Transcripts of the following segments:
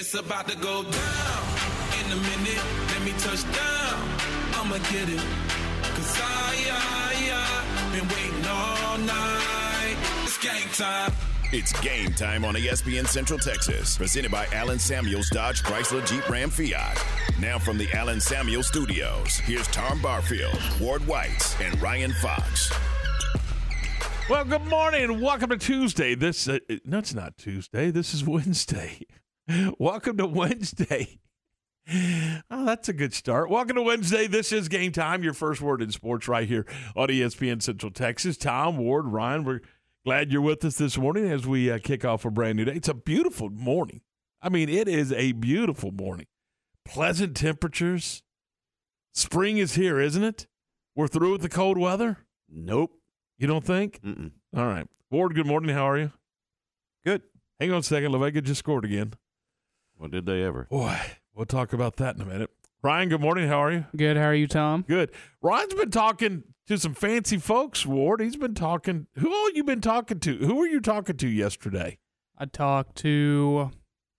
It's about to go down in a minute. Let me touch down. I'ma get it. Cause I, I, I been waiting all night. It's game time. It's game time on ESPN Central Texas, presented by Allen Samuels Dodge Chrysler Jeep Ram Fiat. Now from the Allen Samuels Studios, here's Tom Barfield, Ward White, and Ryan Fox. Well, good morning and welcome to Tuesday. This uh, no, it's not Tuesday. This is Wednesday. welcome to Wednesday. Oh, that's a good start. Welcome to Wednesday. This is game time. Your first word in sports right here on ESPN Central Texas. Tom Ward, Ryan, we're glad you're with us this morning as we uh, kick off a brand new day. It's a beautiful morning. I mean, it is a beautiful morning. Pleasant temperatures. Spring is here, isn't it? We're through with the cold weather. Nope. You don't think? All right. Ward, good morning. How are you? Good. Hang on a second. La Vega just scored again. Well, did they ever? Boy, we'll talk about that in a minute. Ryan, good morning. How are you? Good. How are you, Tom? Good. Ryan's been talking to some fancy folks, Ward. He's been talking. Who all you been talking to? Who were you talking to yesterday? I talked to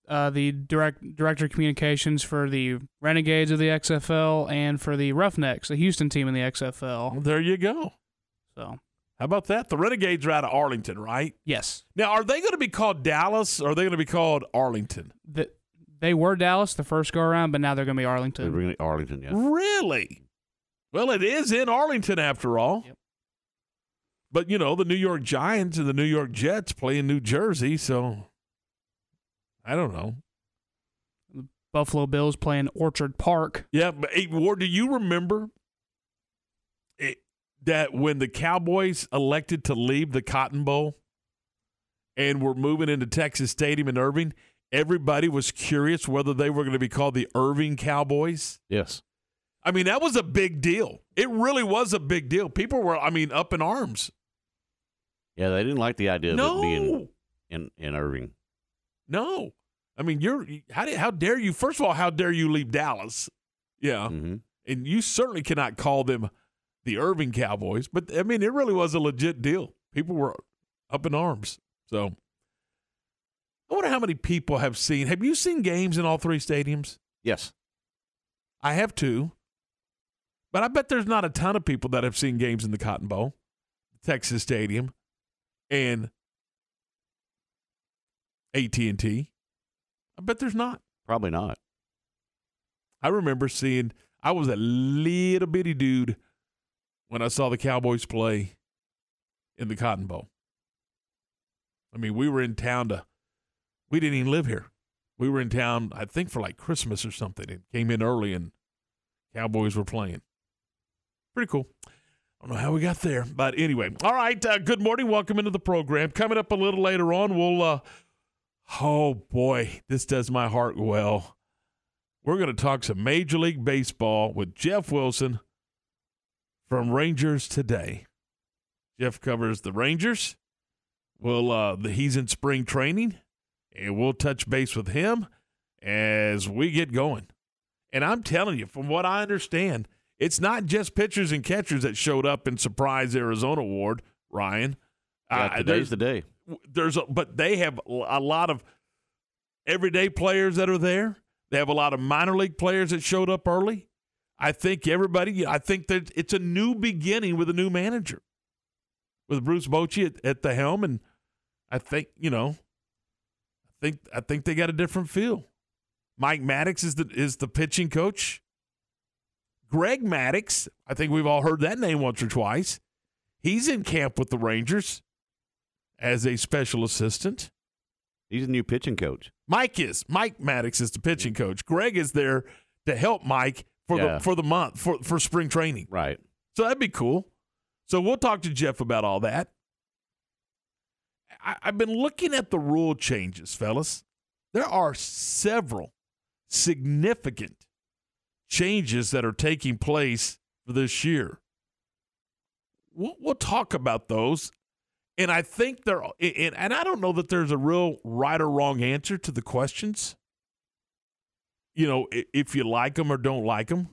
uh, the direct director of communications for the Renegades of the XFL and for the Roughnecks, the Houston team in the XFL. Well, there you go. So, How about that? The Renegades are out of Arlington, right? yes, Now, are they going to be called Dallas or are they going to be called Arlington? the, they were Dallas the first go around, but now they're going to be Arlington. They Arlington. bring it Arlington, yeah. Really? Well, it is in Arlington after all. Yep. But, you know, the New York Giants and the New York Jets play in New Jersey, so I don't know. The Buffalo Bills playing Orchard Park. Yeah, but hey, Ward, do you remember it, that when the Cowboys elected to leave the Cotton Bowl and were moving into Texas Stadium in Irving, everybody was curious whether they were going to be called the Irving Cowboys? Yes. I mean, that was a big deal. It really was a big deal. People were, I mean, up in arms. Yeah, they didn't like the idea of it being in, in Irving. no. I mean, you're how did, how dare you? First of all, how dare you leave Dallas? Yeah, hmm and you certainly cannot call them the Irving Cowboys. But I mean, it really was a legit deal. People were up in arms. So I wonder how many people have seen. Have you seen games in all three stadiums? Yes. I have too. But I bet there's not a ton of people that have seen games in the Cotton Bowl, Texas Stadium, and AT&T. I bet there's not. Probably not. I remember seeing I was a little bitty dude when I saw the Cowboys play in the Cotton Bowl. I mean, we were in town to we didn't even live here. We were in town, I think, for like Christmas or something, and came in early and Cowboys were playing. Pretty cool. I don't know how we got there, but anyway. All right. Uh, good morning. Welcome into the program. Coming up a little later on, we'll. Uh, oh boy, this does my heart well. We're going to talk some Major League Baseball with Jeff Wilson from Rangers Today. Jeff covers the Rangers. Well, uh, the, he's in spring training, and we'll touch base with him as we get going. And I'm telling you, from what I understand, it's not just pitchers and catchers that showed up in surprise Arizona Ward, Ryan. Yeah, Uh, today's there's- the day. there's a, but they have a lot of everyday players that are there. They have a lot of minor league players that showed up early. I think everybody. I think that it's a new beginning with a new manager, with Bruce Bochy at, at the helm, and I think you know. I think I think they got a different feel. Mike Maddux is the is the pitching coach. Greg Maddux, I think we've all heard that name once or twice. He's in camp with the Rangers as a special assistant. He's a new pitching coach. Mike is Mike Maddux is the pitching coach. Greg is there to help Mike for Yeah. the for the month for for spring training. Right. So that'd be cool. So we'll talk to Jeff about all that. I, I've been looking at the rule changes, fellas. There are several significant changes that are taking place for this year. We'll, we'll talk about those. And I think there, and, and I don't know that there's a real right or wrong answer to the questions. You know, if you like them or don't like them.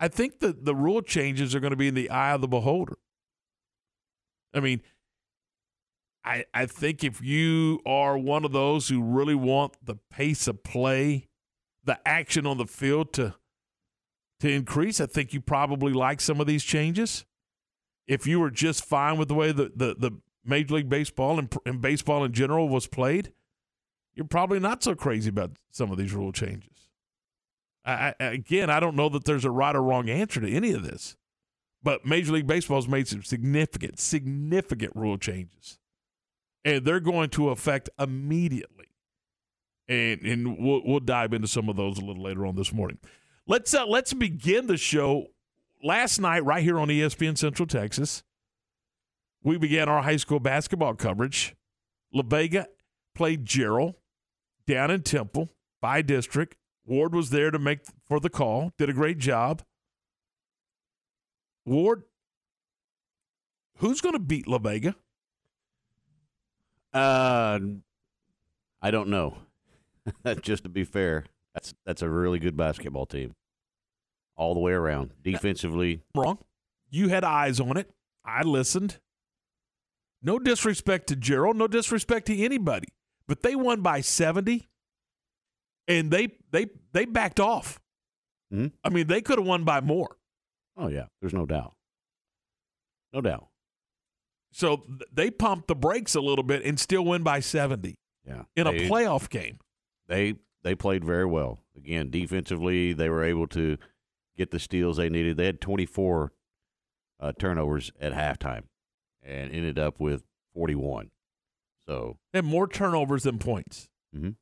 I think that the rule changes are going to be in the eye of the beholder. I mean, I, I think if you are one of those who really want the pace of play, the action on the field to to increase, I think you probably like some of these changes. If you were just fine with the way the, the, the Major League Baseball and, and baseball in general was played, you're probably not so crazy about some of these rule changes. I, I, again, I don't know that there's a right or wrong answer to any of this, but Major League Baseball has made some significant, significant rule changes, and they're going to affect immediately. And and we'll we'll dive into some of those a little later on this morning. Let's uh, let's begin the show. Last night, right here on ESPN Central Texas, we began our high school basketball coverage. La Vega played Jarrell down in Temple by district. Ward was there to make for the call. Did a great job. Ward, who's going to beat La Vega? Uh, I don't know. Just to be fair, that's that's a really good basketball team, all the way around. Defensively, Wrong. You had eyes on it. I listened. No disrespect to Jarrell, no disrespect to anybody, but they won by 70 and they they they backed off. Mhm. I mean, they could have won by more. oh yeah, there's no doubt, no doubt. So they pumped the brakes a little bit and still win by 70 Yeah, in a playoff game. they they played very well. Again, defensively, they were able to get the steals they needed. They had 24 uh, turnovers at halftime, and ended up with 41. So They had more turnovers than points. Mhm.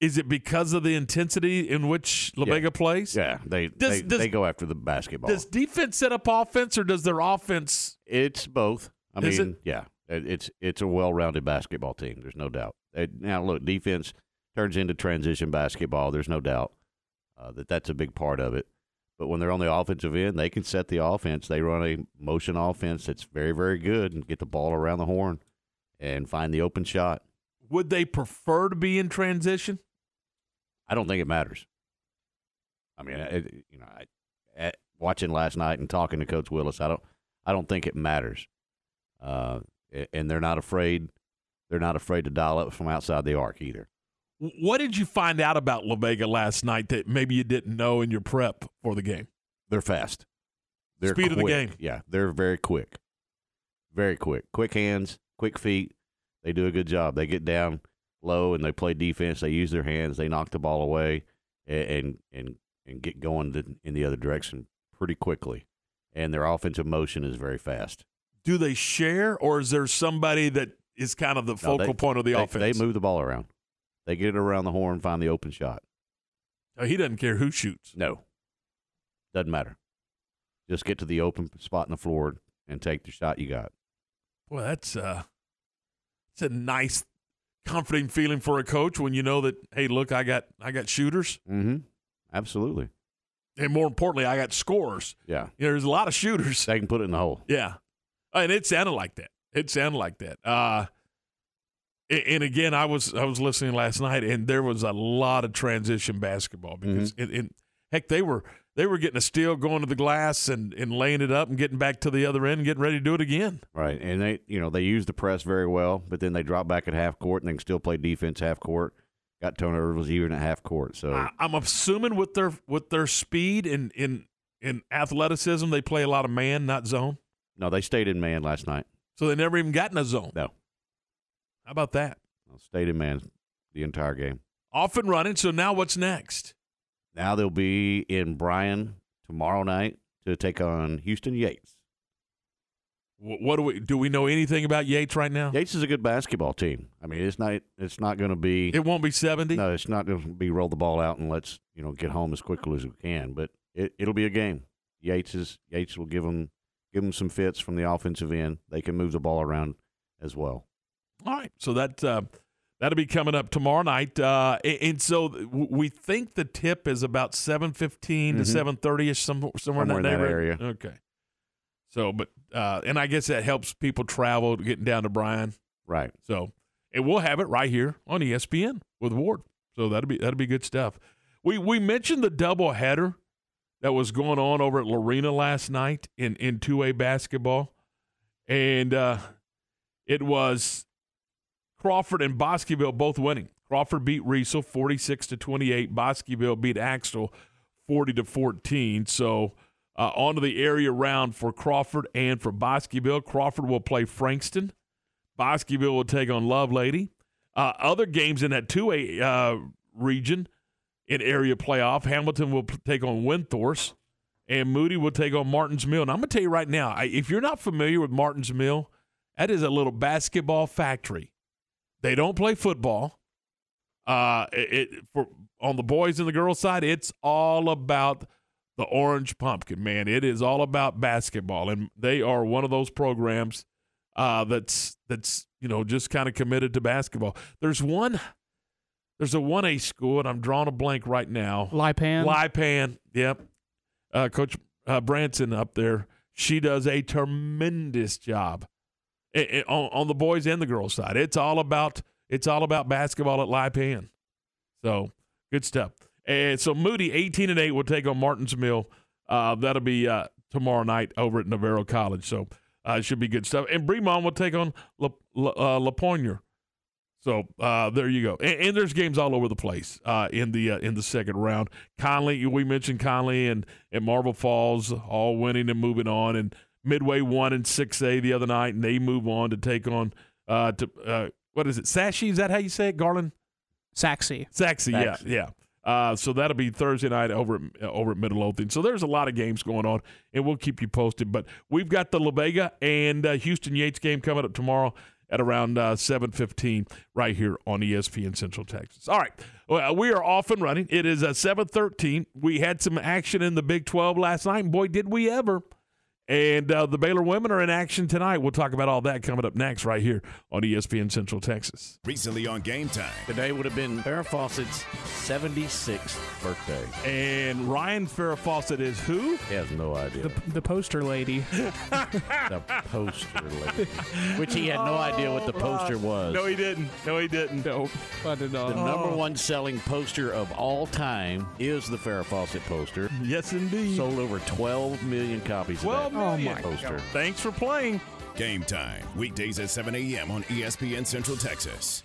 Is it because of the intensity in which La Yeah. Plays? yeah, they Does- they, does- they go after the basketball. Does defense set up offense or does their offense? It's both. I Is mean, yeah, it's it's a well-rounded basketball team. There's no doubt. It- now, look, defense turns into transition basketball. There's no doubt uh, that that's a big part of it. But when they're on the offensive end, they can set the offense. They run a motion offense that's very, very good and get the ball around the horn and find the open shot. Would they prefer to be in transition? I don't think it matters. I mean, it, you know, I, at, watching last night and talking to Coach Willis, I don't, I don't think it matters. Uh, and they're not afraid. They're not afraid to dial up from outside the arc either. What did you find out about La Vega last night that maybe you didn't know in your prep for the game? They're fast. They're Speed of the game. Yeah, they're very quick. Very quick. Quick hands, quick feet. They do a good job. They get down low and they play defense. They use their hands. They knock the ball away and and and, get going in the other direction pretty quickly. And their offensive motion is very fast. Do they share or is there somebody that is kind of the No, focal they- point of the they, offense? They move the ball around. They get it around the horn, find the open shot. Uh, he doesn't care who shoots. No, doesn't matter. Just get to the open spot in the floor and take the shot you got. Well, that's uh, it's a nice, comforting feeling for a coach when you know that hey, look, I got I got shooters, Mm-hmm. Absolutely. and more importantly, I got scorers. Yeah. You know, there's a lot of shooters. They can put it in the hole. Yeah, and it sounded like that. It sounded like that. Uh, and again, I was I was listening last night, and there was a lot of transition basketball because it, it, heck, they were they were getting a steal, going to the glass, and and laying it up, and getting back to the other end, and getting ready to do it again. Right. And they, you know, they use the press very well, but then they drop back at half court and they can still play defense half court. Got turnovers even at half court. So I, I'm assuming with their with their speed and in in athleticism, they play a lot of man, not zone. no, they stayed in man last night. So they never even got in a zone. No. How about that? Stayed in man the entire game. Off and running. So now what's next? Now they'll be in Bryan tomorrow night to take on Houston Yates. Wh- What do we do? We know anything about Yates right now? Yates is a good basketball team. I mean, it's not it's not going to be It won't be seventy. no, it's not going to be roll the ball out and let's you know get home as quickly as we can. But it, it'll be a game. Yates is Yates will give them give them some fits from the offensive end. They can move the ball around as well. All right. So that uh, that'll be coming up tomorrow night. Uh, and, so we think the tip is about seven to Mhm. seven thirty ish, somewhere, somewhere, Somewhere in that, in that area. Okay. So, but uh, and I guess that helps people travel getting down to Bryan. Right. So, and we'll have it right here on ESPN with Ward. So that'll be that'll be good stuff. We we mentioned the double header that was going on over at Lorena last night in in two A basketball. and uh, it was Crawford and Bosqueville both winning. Crawford beat Riesel 46 to 28. Bosqueville beat Axtell 40 to 14. So uh, on to the area round for Crawford and for Bosqueville. Crawford will play Frankston. Bosqueville will take on Lovelady. Uh, other games in that 2A uh, region in area playoff, Hamilton will p- take on Windthorst, and Moody will take on Martins Mill. And I'm going to tell you right now, I, if you're not familiar with Martins Mill, that is a little basketball factory. They don't play football. Uh, it, it for on the boys and the girls side, it's all about the Orange Pumpkin. Man, it is all about basketball, and they are one of those programs uh, that's that's you know just kind of committed to basketball. There's one, there's a one A school, and I'm drawing a blank right now. Lipan. Lipan, yep. Uh, Coach uh, Branson up there, she does a tremendous job i- i- on, on the boys and the girls side. It's all about it's all about basketball at Lipan. So good stuff. And so Moody, eighteen and eight, will take on Martins Mill. Uh, that'll be uh, tomorrow night over at Navarro College. So uh, it should be good stuff. And Bremond will take on La, La, uh, So uh, there you go. And, and there's games all over the place uh, in the in the second round. Connally, we mentioned Connally and and Marble Falls all winning and moving on, and Midway won in six A the other night, and they move on to take on uh, to uh, what is it? Sashi? Is that how you say it, Garland? Sachse. Sachse, yeah, Sachse. yeah. Uh, so that'll be Thursday night over at, over at Midlothian. So there's a lot of games going on, and we'll keep you posted. But we've got the La Vega and uh, Houston Yates game coming up tomorrow at around uh, 7.15 right here on ESPN Central Texas. All right, well, we are off and running. It is uh, 7.13. We had some action in the Big 12 last night, and boy, did we ever. And uh, the Baylor women are in action tonight. We'll talk about all that coming up next right here on ESPN Central Texas. Recently on Game Time. Today would have been Farrah Fawcett's 76th birthday. And Ryan Farrah Fawcett is who? He has no idea. The, the poster lady. the poster lady. Which he had no idea what the poster was. No, he didn't. No, he didn't. Nope. I did the not. number one selling poster of all time is the Farrah Fawcett poster. Yes, indeed. Sold over 12 million copies 12 Oh, million. my poster. Thanks for playing. Game Time. Weekdays at 7 a.m. on ESPN Central Texas.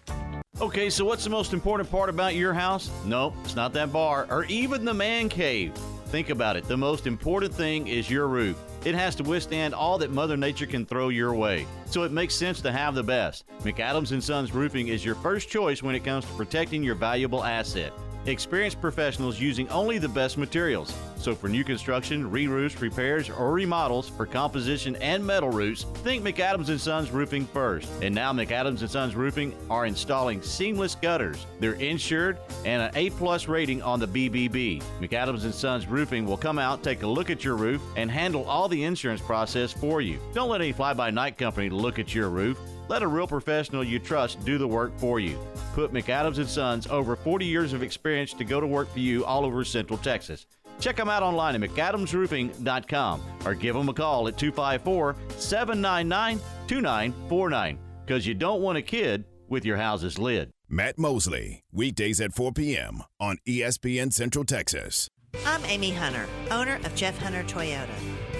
Okay, so what's the most important part about your house? Nope, it's not that bar or even the man cave. Think about it. The most important thing is your roof. It has to withstand all that Mother Nature can throw your way. So it makes sense to have the best. McAdams Sons Roofing is your first choice when it comes to protecting your valuable asset. Experienced professionals using only the best materials. So for new construction, re-roofs, repairs, or remodels for composition and metal roofs, think McAdams and Sons Roofing first. And now McAdams Sons Roofing are installing seamless gutters. They're insured and an A-plus rating on the BBB. McAdams Sons Roofing will come out, take a look at your roof, and handle all the insurance process for you. Don't let any fly-by-night company look at your roof. Let a real professional you trust do the work for you. Put McAdams and Sons over 40 years of experience to go to work for you all over Central Texas. Check them out online at McAdamsRoofing.com or give them a call at 254 799 2949 because you don't want a kid with your house's lid. Matt Mosley, weekdays at 4 p.m. on ESPN Central Texas. I'm Amy Hunter, owner of Jeff Hunter Toyota.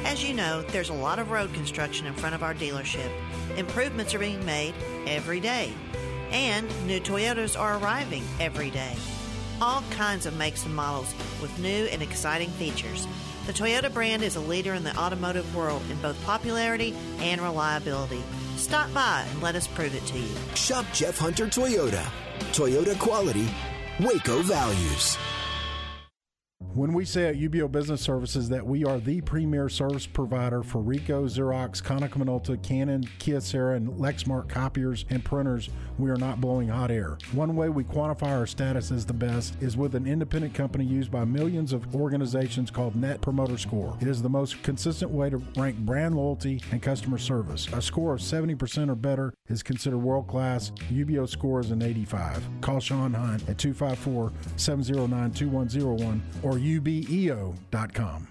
As you know, there's a lot of road construction in front of our dealership. Improvements are being made every day, and new Toyotas are arriving every day. All kinds of makes and models with new and exciting features. The Toyota brand is a leader in the automotive world in both popularity and reliability. Stop by and let us prove it to you. Shop Jeff Hunter Toyota. Toyota quality, Waco values. When we say at UBEO Business Services that we are the premier service provider for Ricoh, Xerox, Konica Minolta, Canon, Kyocera, and Lexmark copiers and printers, we are not blowing hot air. One way we quantify our status as the best is with an independent company used by millions of organizations called Net Promoter Score. It is the most consistent way to rank brand loyalty and customer service. A score of 70% or better is considered world class. UBEO score is an 85. Call Sean Hine at 254 709 2101 or ubeo.com.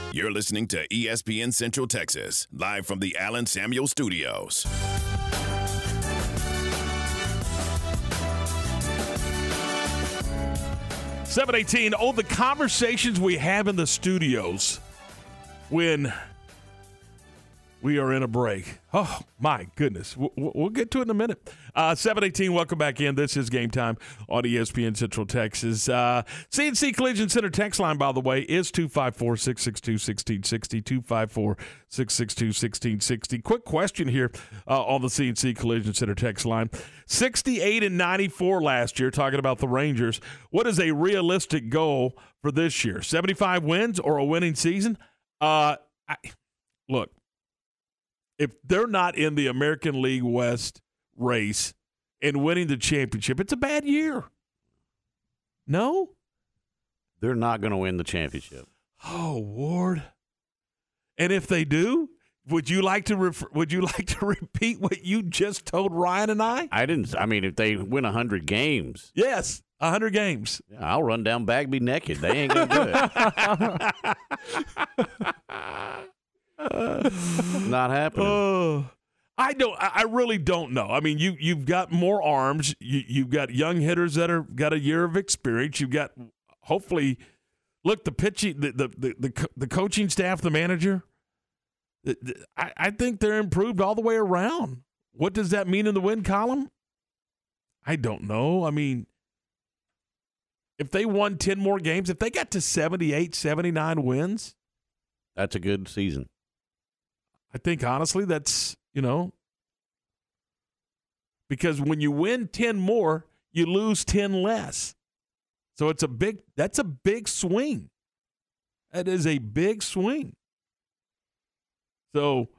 You're listening to ESPN Central Texas, live from the Allen Samuel Studios. Seven eighteen. Oh, the conversations we have in the studios when we are in a break. Oh my goodness, we'll, we'll get to it in a minute. Uh, Seven eighteen. Welcome back in. This is game time on ESPN Central Texas. Uh, CNC Collision Center text line, by the way, is 254-662-1660. 254-662-1660. Quick question here uh, on the CNC Collision Center text line: sixty-eight and ninety-four last year. Talking about the Rangers. What is a realistic goal for this year? Seventy-five wins or a winning season? Uh, I, look, if they're not in the American League West race and winning the championship, it's a bad year. No? They're not going to win the championship. Oh, Ward. And if they do, would you like to refer, would you like to repeat what you just told Ryan and I? I didn't. I mean, if they win hundred games, Yes, 100 games. I'll run down Bagby naked. They ain't going to do it. not happening. Oh, I don't. I really don't know. I mean, you you've got more arms. You you've got young hitters that are got a year of experience. You've got hopefully, look the pitching, the the the the, the coaching staff, the manager. I, I think they're improved all the way around. What does that mean in the win column? I don't know. I mean, if they won 10 more games, if they got to 78, 79 wins, That's a good season. I think honestly that's, you know, because when you win 10 more, you lose 10 less. So it's a big that's a big swing. That is a big swing. So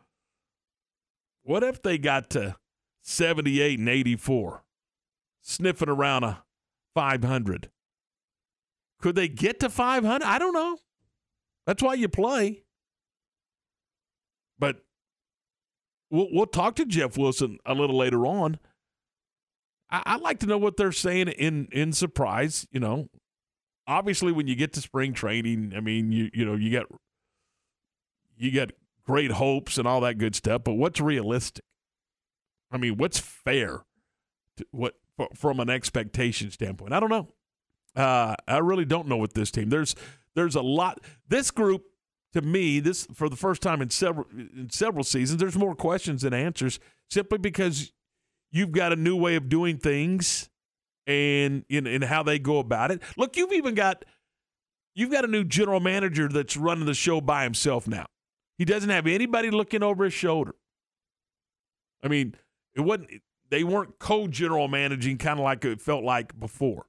what if they got to 78 and 84, sniffing around a 500? Could they get to 500? I don't know. That's why you play. But we'll, we'll talk to Jeff Wilson a little later on. I, I'd like to know what they're saying in in surprise. You know, obviously when you get to spring training, I mean, you you know you get you got great hopes and all that good stuff. But what's realistic? I mean, what's fair? To, what fr- from an expectation standpoint? I don't know. Uh, I really don't know with this team. There's there's a lot. This group to me, this for the first time in several in several seasons, there's more questions than answers simply because you've got a new way of doing things and in in how they go about it. Look, you've even got you've got a new general manager that's running the show by himself now. He doesn't have anybody looking over his shoulder. I mean, it wasn't they weren't co-general managing kind of like it felt like before.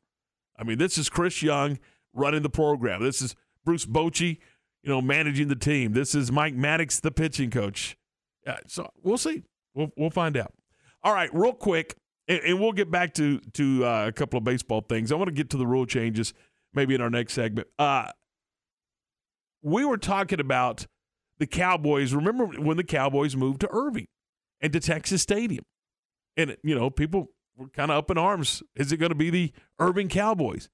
I mean, this is Chris Young running the program. This is Bruce Bochy, you know, managing the team. This is Mike Maddux, the pitching coach. Uh, so we'll see. We'll we'll find out. All right, real quick, and, and we'll get back to to uh, a couple of baseball things. I want to get to the rule changes maybe in our next segment. Uh, we were talking about the Cowboys. Remember when the Cowboys moved to Irving and to Texas Stadium? And, you know, people were kind of up in arms. Is it going to be the Irving Cowboys?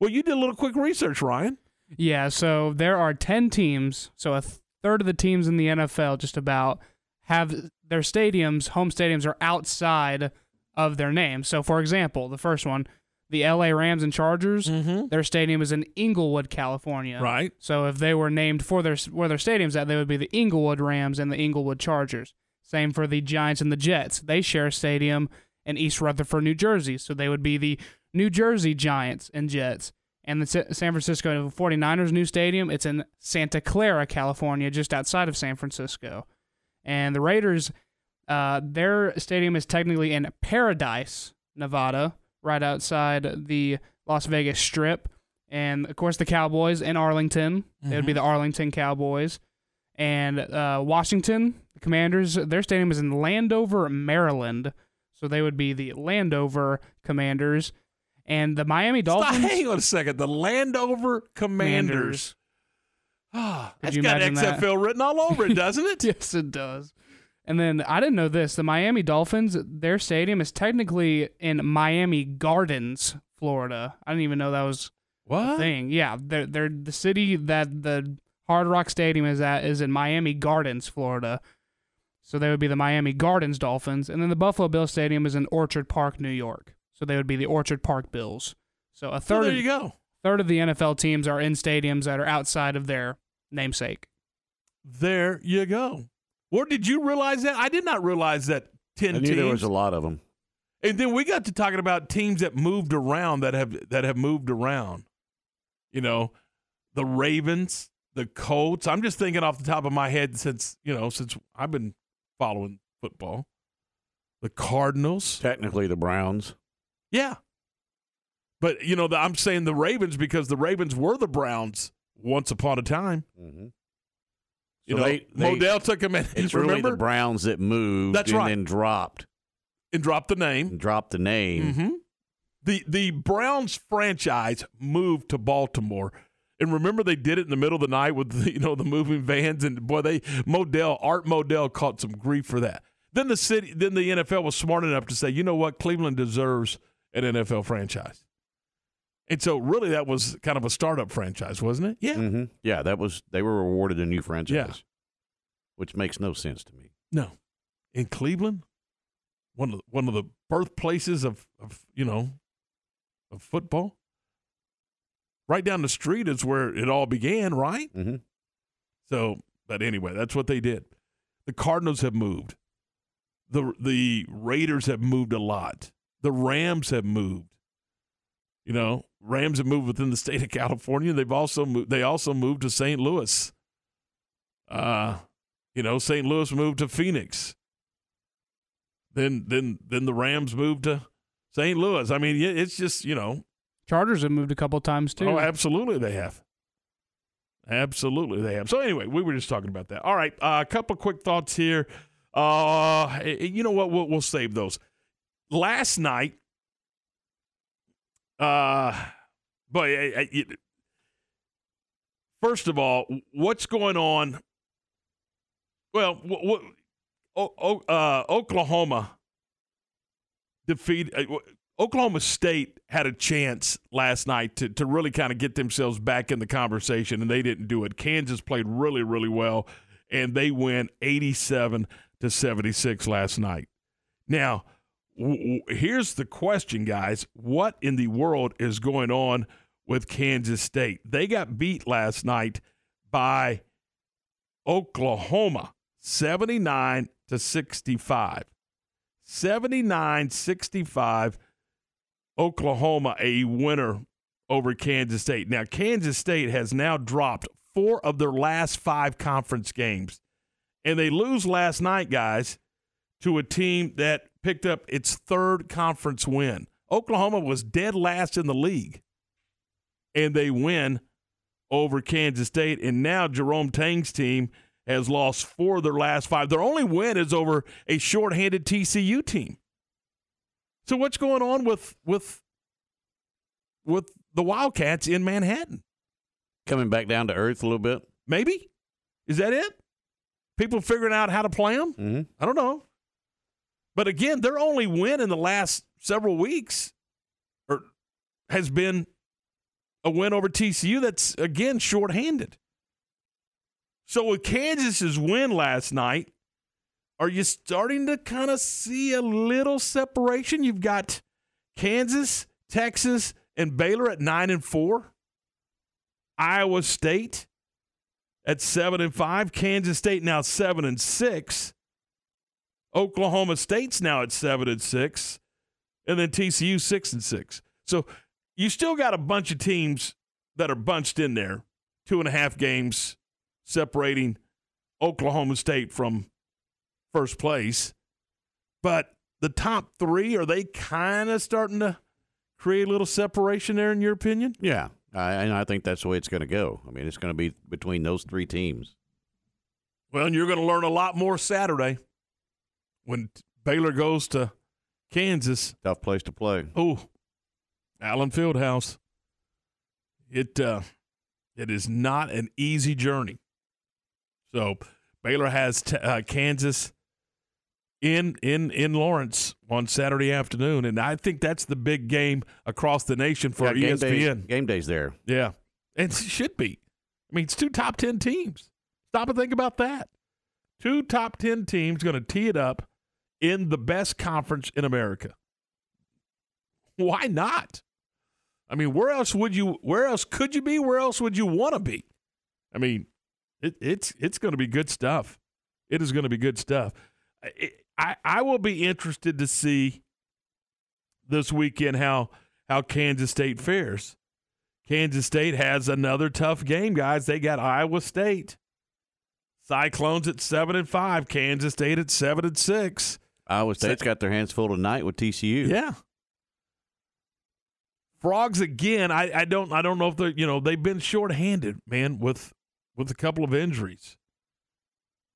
Well, you did a little quick research, Ryan. Yeah, so there are 10 teams, so a third of the teams in the NFL just about have their stadiums, home stadiums are outside of their name. So for example, the first one, the LA Rams and Chargers, Mm-hmm. their stadium is in Inglewood, California. Right. So if they were named for their where their stadiums at, they would be the Inglewood Rams and the Inglewood Chargers. Same for the Giants and the Jets. They share a stadium in East Rutherford, New Jersey. So they would be the New Jersey Giants and Jets. And the San Francisco 49ers new stadium, it's in Santa Clara, California, just outside of San Francisco. And the Raiders, uh, their stadium is technically in Paradise, Nevada, right outside the Las Vegas Strip. And of course, the Cowboys in Arlington. it would be the Arlington Cowboys. And uh, Washington, the Commanders, their stadium is in Landover, Maryland. So they would be the Landover Commanders. And the Miami Stop, Dolphins. hang on a second. The Landover Commanders. Ah, Could that's got imagine that? XFL written all over it, doesn't it? yes, it does. And then I didn't know this. The Miami Dolphins, their stadium is technically in Miami Gardens, Florida. I didn't even know that was a What? thing. Yeah, they're, they're the city that the Hard Rock Stadium is at is in Miami Gardens, Florida. So they would be the Miami Gardens Dolphins, and then the Buffalo Bills Stadium is in Orchard Park, New York. So they would be the Orchard Park Bills. So a So third there you go. third of the NFL teams are in stadiums that are outside of their namesake. There you go. Or did you realize that? I did not realize that 10 I knew teams. there was a lot of them. and then we got to talking about teams that moved around that have that have moved around. You know, the Ravens, the Colts. I'm just thinking off the top of my head since, you know, since I've been following football. The Cardinals. Technically, the Browns. Yeah. But, you know, the, I'm saying the Ravens because the Ravens were the Browns once upon a time. Mm-hmm. You So know, they- they- Modell took them in. It's remember? really the Browns that moved That's and right. then dropped and dropped the name. and dropped the name. hmm The the Browns franchise moved to Baltimore, and remember they did it in the middle of the night with the, you know the moving vans, and boy, they Modell Art Modell caught some grief for that. Then the city, then the NFL was smart enough to say, you know what, Cleveland deserves an NFL franchise, and so really that was kind of a startup franchise, wasn't it? Yeah. hmm Yeah, that was they were awarded a new franchise, Yeah. which makes no sense to me. No, in Cleveland, one of the, one of the birthplaces of of you know of football. Right down the street is where it all began, right? Mm-hmm. So, but anyway, that's what they did. The Cardinals have moved. the The Raiders have moved a lot. The Rams have moved. You know, Rams have moved within the state of California. They've also moved. They also moved to St. Louis. Uh, you know, St. Louis moved to Phoenix. Then, then, then the Rams moved to St. Louis. I mean, it's just you know, Chargers have moved a couple times too. Oh, absolutely, they have. Absolutely, they have. So anyway, we were just talking about that. All right, uh, a couple quick thoughts here. Uh, you know what? We'll, we'll save those. Last night, uh, but I- I- it- first of all, what's going on? Well, what, what o, uh, Oklahoma defeat uh, Oklahoma State had a chance last night to, to really kind of get themselves back in the conversation, and they didn't do it. Kansas played really, really well, and they win 87 to 76 last night. Now, here's the question, guys. What in the world is going on with Kansas State? They got beat last night by Oklahoma 79 to 65. 79 65. Oklahoma a winner over Kansas State. Now, Kansas State has now dropped four of their last five conference games. And they lose last night, guys, to a team that picked up its third conference win. Oklahoma was dead last in the league. And they win over Kansas State. And now Jerome Tang's team has lost four of their last five. Their only win is over a shorthanded TCU team. So what's going on with with with the Wildcats in Manhattan? Coming back down to earth a little bit. Maybe is that it? People figuring out how to play them. Mm-hmm. I don't know. But again, their only win in the last several weeks or has been a win over TCU that's again shorthanded. So with Kansas's win last night, are you starting to kind of see a little separation? You've got Kansas, Texas, and Baylor at nine and four. Iowa State at seven and five. Kansas State now seven and six. Oklahoma State's now at seven and six, and then TCU six and six. So you still got a bunch of teams that are bunched in there, two and a half games separating Oklahoma State from first place. But the top three, are they kind of starting to create a little separation there, in your opinion? Yeah, I, and I think that's the way it's going to go. I mean, it's going to be between those three teams. Well, and you're going to learn a lot more Saturday when Baylor goes to Kansas. Tough place to play. Oh, Allen Fieldhouse. It uh, it is not an easy journey. So Baylor has t- uh, Kansas in in in Lawrence on Saturday afternoon, and I think that's the big game across the nation for Yeah, game ESPN. game days there. Yeah, and it should be. I mean, it's two top ten teams. Stop and think about that. Two top ten teams going to tee it up in the best conference in America. Why not? I mean, where else would you? Where else could you be? Where else would you want to be? I mean, it, it's it's going to be good stuff. It is going to be good stuff. I, I I will be interested to see this weekend how how Kansas State fares. Kansas State has another tough game, guys. They got Iowa State. Cyclones at seven and five. Kansas State at seven and six. Iowa State's got their hands full tonight with TCU. Yeah. Frogs again. I, I don't I don't know if they're you know they've been shorthanded, man, with with a couple of injuries,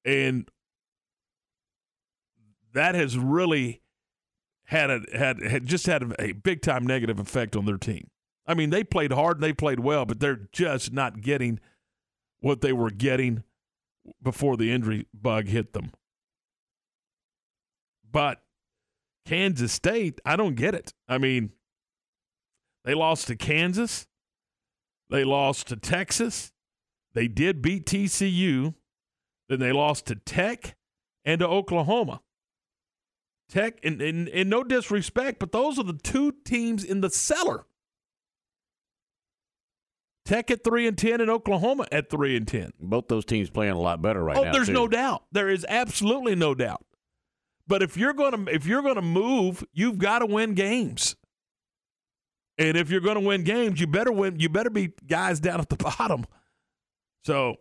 and that has really had a had, had just had a big time negative effect on their team. I mean, they played hard and they played well, but they're just not getting what they were getting before the injury bug hit them. But Kansas State, I don't get it. I mean, they lost to Kansas. They lost to Texas. They did beat TCU. Then they lost to Tech and to Oklahoma. Tech, and, in, in no disrespect, but those are the two teams in the cellar. Tech at three and ten, and Oklahoma at three and ten. Both those teams playing a lot better right oh, now. there's too. no doubt. There is absolutely no doubt. But if you're gonna if you're gonna move, you've got to win games. And if you're gonna win games, you better win. You better be guys down at the bottom. So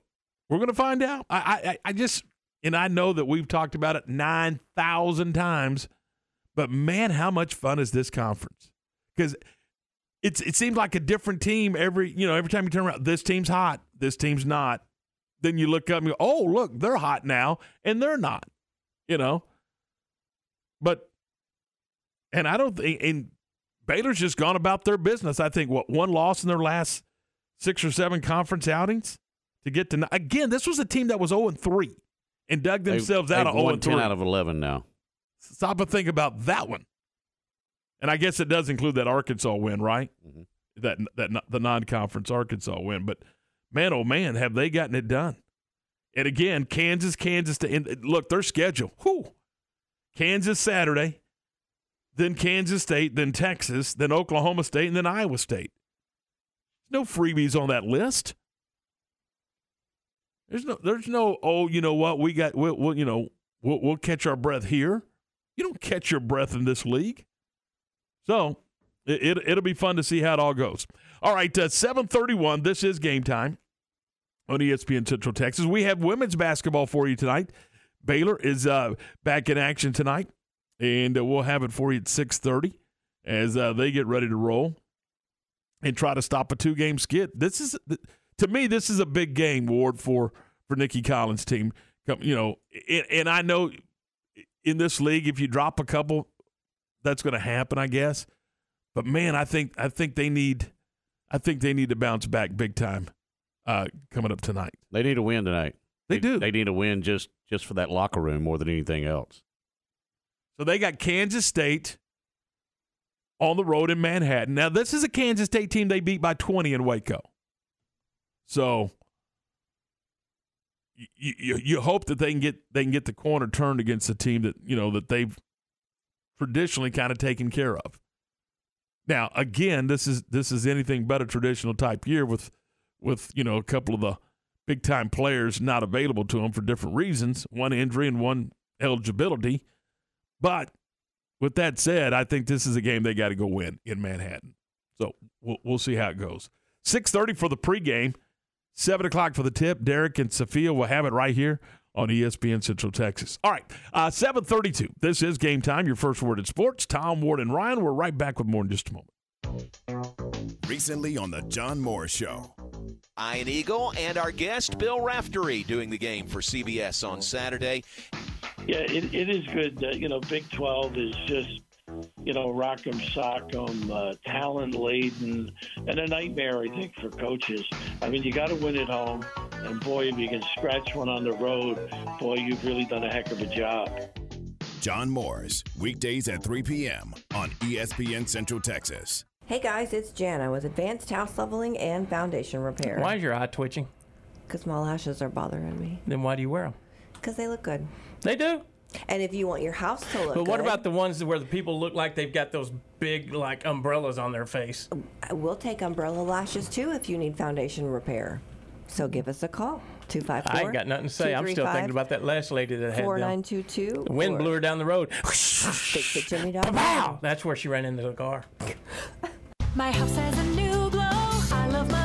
we're gonna find out. I I, I just and I know that we've talked about it nine thousand times, but man, how much fun is this conference? Because it's it seems like a different team every you know every time you turn around. This team's hot. This team's not. Then you look up and go, oh look, they're hot now, and they're not. You know. But and I don't think and Baylor's just gone about their business. I think what one loss in their last six or seven conference outings to get to again. This was a team that was zero and three and dug themselves out they've of zero and 10 three. out of 11 now. Stop and think about that one. And I guess it does include that Arkansas win, right? Mhm. That that the non-conference Arkansas win. But man, oh man, have they gotten it done? And again, Kansas, Kansas. To, and look, their schedule. Whew. Kansas Saturday, then Kansas State, then Texas, then Oklahoma State, and then Iowa State. No freebies on that list. There's no, there's no. Oh, you know what? We got. We'll, we'll you know, we'll, we'll catch our breath here. You don't catch your breath in this league. So it, it will be fun to see how it all goes. All right, uh, seven thirty one. This is game time on ESPN Central Texas. We have women's basketball for you tonight. Baylor is uh, back in action tonight, and uh, we'll have it for you at six thirty as uh, they get ready to roll and try to stop a two game skid. This is to me, this is a big game, Ward, for for Nicki Collen's team. You know, and, and I know in this league, if you drop a couple, that's going to happen, I guess. But man, I think I think they need, I think they need to bounce back big time. uh, coming up tonight. They need a win tonight. They do. They need a win just just for that locker room more than anything else. So they got Kansas State on the road in Manhattan. Now, this is a Kansas State team they beat by 20 in Waco. So you, you, you hope that they can get they can get the corner turned against a team that you know that they've traditionally kind of taken care of. Now, again, this is this is anything but a traditional type year with with you know a couple of the big time players not available to them for different reasons, one injury and one eligibility. But with that said, I think this is a game they got to go win in Manhattan. So we'll, we'll see how it goes. 6.30 for the pregame, 7 o'clock for the tip. Derek and Sophia will have it right here on ESPN Central Texas. All right, uh, 732. This is game time, your first word in sports. Tom, Ward, and Ryan. We're right back with more in just a moment. Recently on the John Moore Show. Ian Eagle and our guest Bill Raftery doing the game for CBS on Saturday. Yeah, it, it is good. Uh, you know, Big 12 is just, you know, rock'em sock'em, uh, talent laden, and a nightmare, I think, for coaches. I mean, you got to win at home, and boy, if you can scratch one on the road, boy, you've really done a heck of a job. John Moore's weekdays at 3 p.m. on ESPN Central Texas. Hey guys, it's Jana with Advanced House Leveling and Foundation Repair. Why is your eye twitching? Because my lashes are bothering me. Then why do you wear them? Because they look good. They do. And if you want your house to look But what good, about the ones where the people look like they've got those big like umbrellas on their face? We'll take umbrella lashes too if you need foundation repair. So give us a call. 254 I ain't got nothing to say. I'm still thinking about that last lady that had them. 4922. The wind blew her down the road. Fixitjimmy.com. That's where she ran into the car. My house has a new glow. I love my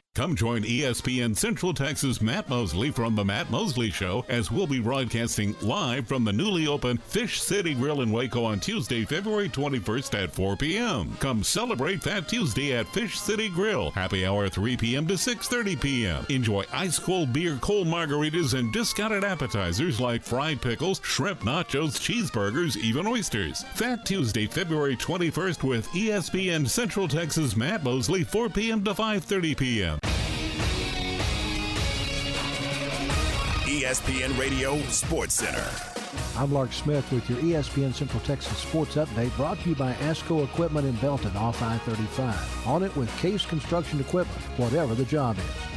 Come join ESPN Central Texas Matt Mosley from The Matt Mosley Show as we'll be broadcasting live from the newly opened Fish City Grill in Waco on Tuesday, February 21st at 4 p.m. Come celebrate Fat Tuesday at Fish City Grill. Happy hour 3 p.m. to 6.30 p.m. Enjoy ice cold beer, cold margaritas, and discounted appetizers like fried pickles, shrimp nachos, cheeseburgers, even oysters. Fat Tuesday, February 21st with ESPN Central Texas Matt Mosley, 4 p.m. to 5.30 p.m. ESPN Radio Sports Center. I'm Lark Smith with your ESPN Central Texas Sports Update brought to you by ASCO Equipment in Belton off I-35. On it with Case Construction Equipment, whatever the job is.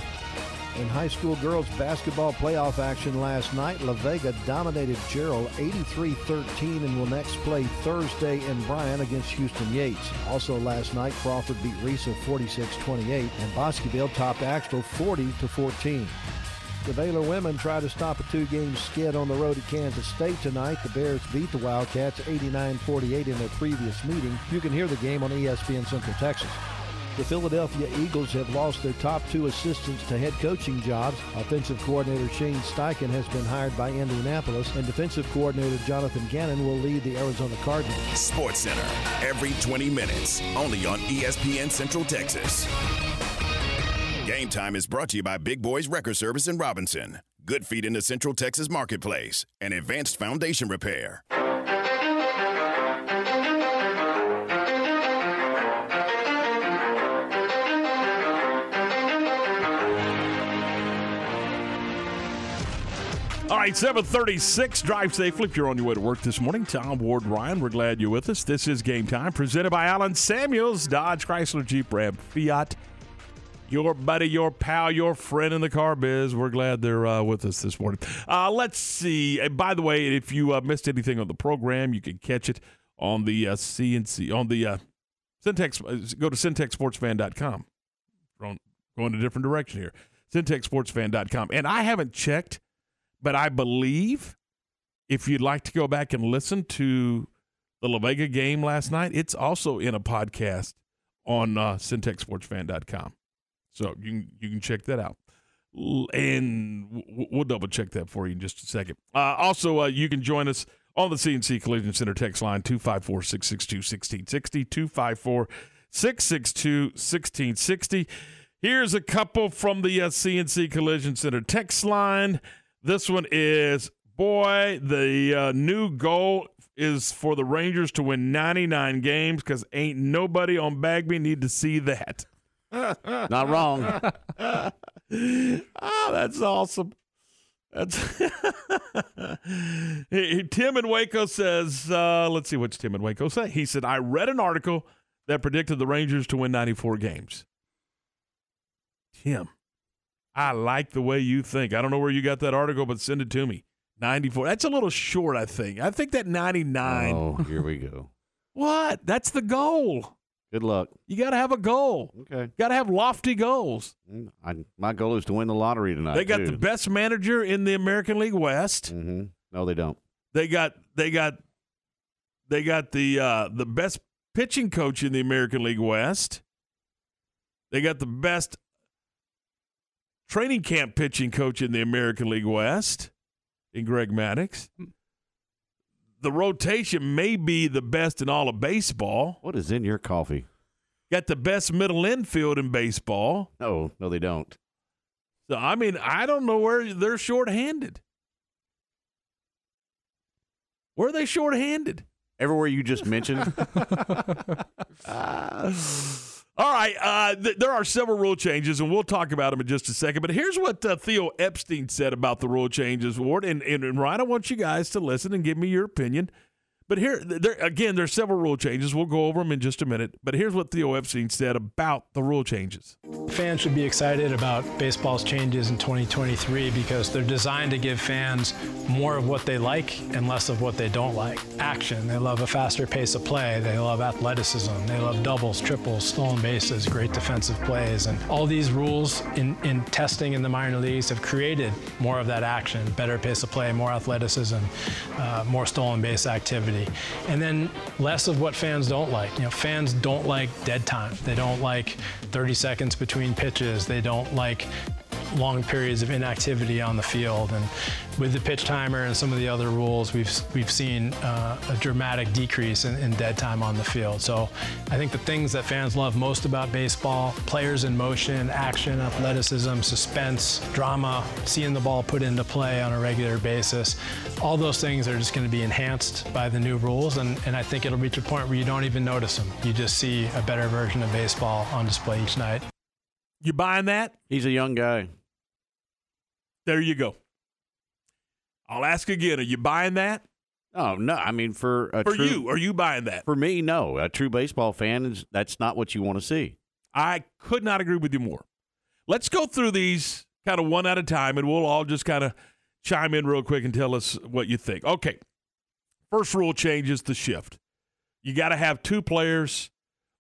In high school girls basketball playoff action last night, La Vega dominated Jarrell 83-13 and will next play Thursday in Bryan against Houston Yates. Also last night, Crawford beat Riesel 46-28 and Bosqueville topped Axtell 40-14. The Baylor women try to stop a two-game skid on the road at Kansas State tonight. The Bears beat the Wildcats 89-48 in their previous meeting. You can hear the game on ESPN Central Texas. The Philadelphia Eagles have lost their top two assistants to head coaching jobs. Offensive coordinator Shane Steichen has been hired by Indianapolis, and defensive coordinator Jonathan Gannon will lead the Arizona Cardinals. Sports Center, every 20 minutes, only on ESPN Central Texas. Game Time is brought to you by Big Boys Wrecker Service in Robinson, Good Feet in the Central Texas Marketplace, and Advanced Foundation Repair. All right, 736. Drive safely if you're on your way to work this morning. Tom Ward Ryan, we're glad you're with us. This is Game Time, presented by Allen Samuels, Dodge, Chrysler, Jeep, Ram, Fiat. Your buddy, your pal, your friend in the car biz. We're glad they're uh, with us this morning. Uh, let's see. And by the way, if you uh, missed anything on the program, you can catch it on the uh, CNC, on the uh, CenTex. uh, Go to centexsportsfan.com. Going going a different direction here. Centexsportsfan.com. And I haven't checked but I believe if you'd like to go back and listen to the La Vega game last night, it's also in a podcast on uh, centexsportsfan.com. So you can, you can check that out. And we'll double check that for you in just a second. Uh, also, uh, you can join us on the CNC Collision Center text line 254 662 1660. 254 662 1660. Here's a couple from the uh, CNC Collision Center text line. This one is boy, the uh, new goal is for the Rangers to win 99 games because ain't nobody on Bagby need to see that. Not wrong. oh, that's awesome. That's Tim in Waco says, uh, let's see what's Tim in Waco say. He said, I read an article that predicted the Rangers to win 94 games. Tim, I like the way you think. I don't know where you got that article, but send it to me. 94. That's a little short, I think. I think that 99. Oh, here we go. What? That's the goal. Good luck. You got to have a goal. Okay. Got to have lofty goals. I, my goal is to win the lottery tonight. They got too. the best manager in the American League West. Mm-hmm. No, they don't. They got they got they got the uh, the best pitching coach in the American League West. They got the best training camp pitching coach in the American League West in Greg Maddux. Mm. The rotation may be the best in all of baseball. What is in your coffee? Got the best middle infield in baseball. No, no, they don't. So I mean, I don't know where they're shorthanded. Where are they shorthanded? Everywhere you just mentioned. All right, uh, th- there are several rule changes, and we'll talk about them in just a second. But here's what uh, Theo Epstein said about the rule changes, Ward. And, and, and Ryan, I want you guys to listen and give me your opinion. But here, there again, there's several rule changes. We'll go over them in just a minute. But here's what Theo Epstein said about the rule changes. Fans should be excited about baseball's changes in 2023 because they're designed to give fans more of what they like and less of what they don't like. Action. They love a faster pace of play. They love athleticism. They love doubles, triples, stolen bases, great defensive plays. And all these rules in, in testing in the minor leagues have created more of that action, better pace of play, more athleticism, uh, more stolen base activity. And then less of what fans don't like. You know, fans don't like dead time. They don't like 30 seconds between pitches. They don't like long periods of inactivity on the field. And with the pitch timer and some of the other rules, we've we've seen uh, a dramatic decrease in, in dead time on the field. So I think the things that fans love most about baseball: players in motion, action, athleticism, suspense, drama, seeing the ball put into play on a regular basis. All those things are just going to be enhanced by the new rules, and, and I think it'll reach a point where you don't even notice them. You just see a better version of baseball on display each night. You buying that? He's a young guy. There you go. I'll ask again. Are you buying that? Oh no! I mean, for a For true, you, are you buying that? For me, no. A true baseball fan is that's not what you want to see. I could not agree with you more. Let's go through these kind of one at a time, and we'll all just kind of chime in real quick and tell us what you think. Okay. First rule change is the shift. You got to have two players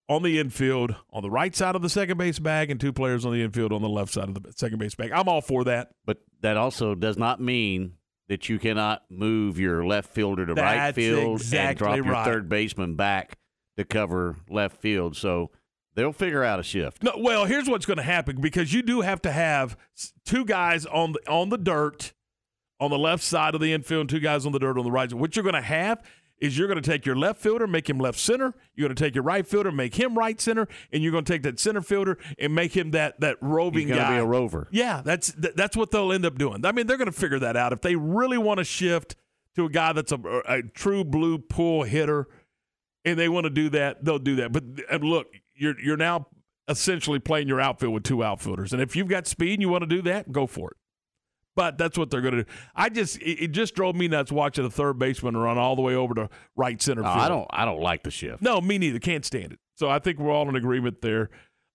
on the infield on the right side of the second base bag and two players on the infield on the left side of the second base bag. I'm all for that. But that also does not mean that you cannot move your left fielder to right That's field and exactly drop your third baseman back to cover left field. So they'll figure out a shift. No, well, here's what's going to happen because you do have to have two guys on the on the dirt on the left side of the infield, and two guys on the dirt on the right. What you're going to have is you're going to take your left fielder, make him left center. You're going to take your right fielder, make him right center, and you're going to take that center fielder and make him that that roving He's guy. be a rover. Yeah, that's th- that's what they'll end up doing. I mean, they're going to figure that out if they really want to shift to a guy that's a, a true blue pull hitter, and they want to do that, they'll do that. But and look, you're you're now essentially playing your outfield with two outfielders, and if you've got speed and you want to do that, go for it. But that's what they're going to do. I just it, it just drove me nuts watching a third baseman run all the way over to right center No, field. I don't. I don't like the shift. No, me neither. Can't stand it. So I think we're all in agreement there.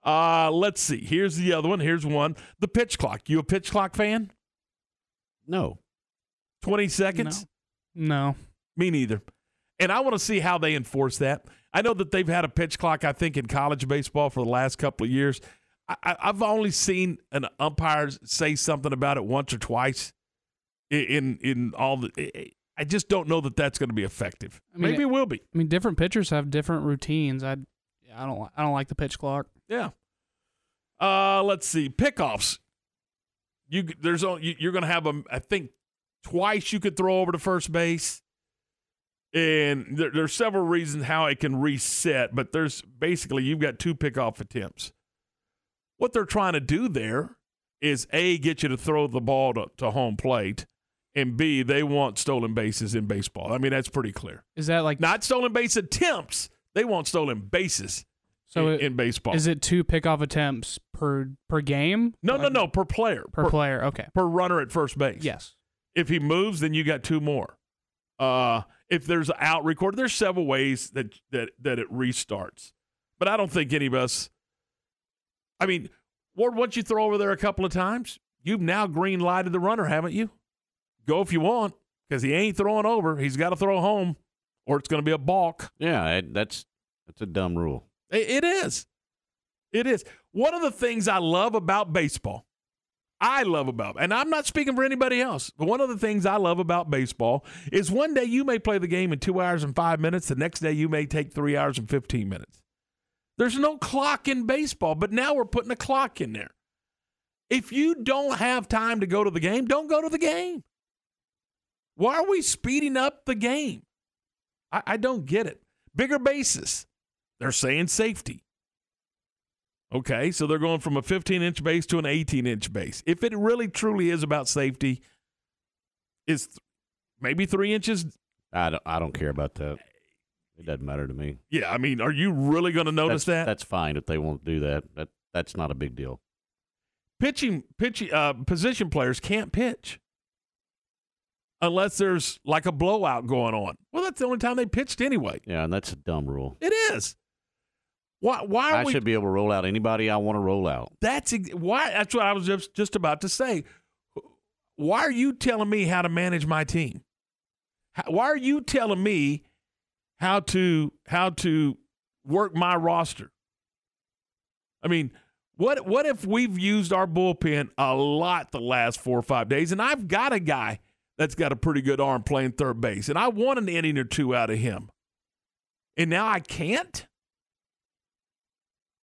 Uh, let's see. Here's the other one. Here's one. The pitch clock. You a pitch clock fan? No. 20 seconds? No. Me neither. And I want to see how they enforce that. I know that they've had a pitch clock, I think, in college baseball for the last couple of years. I, I've only seen an umpire say something about it once or twice in in all the. I just don't know that that's going to be effective. I mean, Maybe it will be. I mean, different pitchers have different routines. I, I don't, I don't like the pitch clock. Yeah. Uh, let's see. Pickoffs. You there's only you- you're going to have them. I think twice you could throw over to first base, and there, there's several reasons how it can reset. But there's basically you've got two pickoff attempts. What they're trying to do there is a get you to throw the ball to, to home plate, and b they want stolen bases in baseball. I mean that's pretty clear. Is that like Not stolen base attempts. They want stolen bases. So in, it- in baseball. Is it two pickoff attempts per per game? No, no, no. Per player. Per player. Okay. Per runner at first base. Yes. If he moves, then you got two more. Uh, if there's out record, there's several ways that that that it restarts. But I don't think any of us. I mean, Ward, once you throw over there a couple of times, you've now green lighted the runner, haven't you? Go if you want, because he ain't throwing over. He's got to throw home, or it's going to be a balk. Yeah, that's that's a dumb rule. It it is. It is. One of the things I love about baseball, I love about, and I'm not speaking for anybody else, but one of the things I love about baseball is one day you may play the game in two hours and five minutes, the next day you may take three hours and 15 minutes. There's no clock in baseball, but now we're putting a clock in there. If you don't have time to go to the game, don't go to the game. Why are we speeding up the game? I, I don't get it. Bigger bases. They're saying safety. Okay, so they're going from a 15 inch base to an 18 inch base. If it really truly is about safety, is maybe three inches. I don't. I don't care about that. It doesn't matter to me. Yeah, I mean, are you really going to notice that's, that? That's fine if they won't do that. That that's not a big deal. pitching pitching uh, position players can't pitch unless there's like a blowout going on. Well, that's the only time they pitched anyway. Yeah, and that's a dumb rule. It is. Why? Why are I we? should be able to roll out anybody I want to roll out. That's ex- why. That's what I was just just about to say. Why are you telling me how to manage my team? How, why are you telling me how to how to work my roster? I mean, what what if we've used our bullpen a lot the last four or five days, and I've got a guy that's got a pretty good arm playing third base, and I want an inning or two out of him, and now I can't.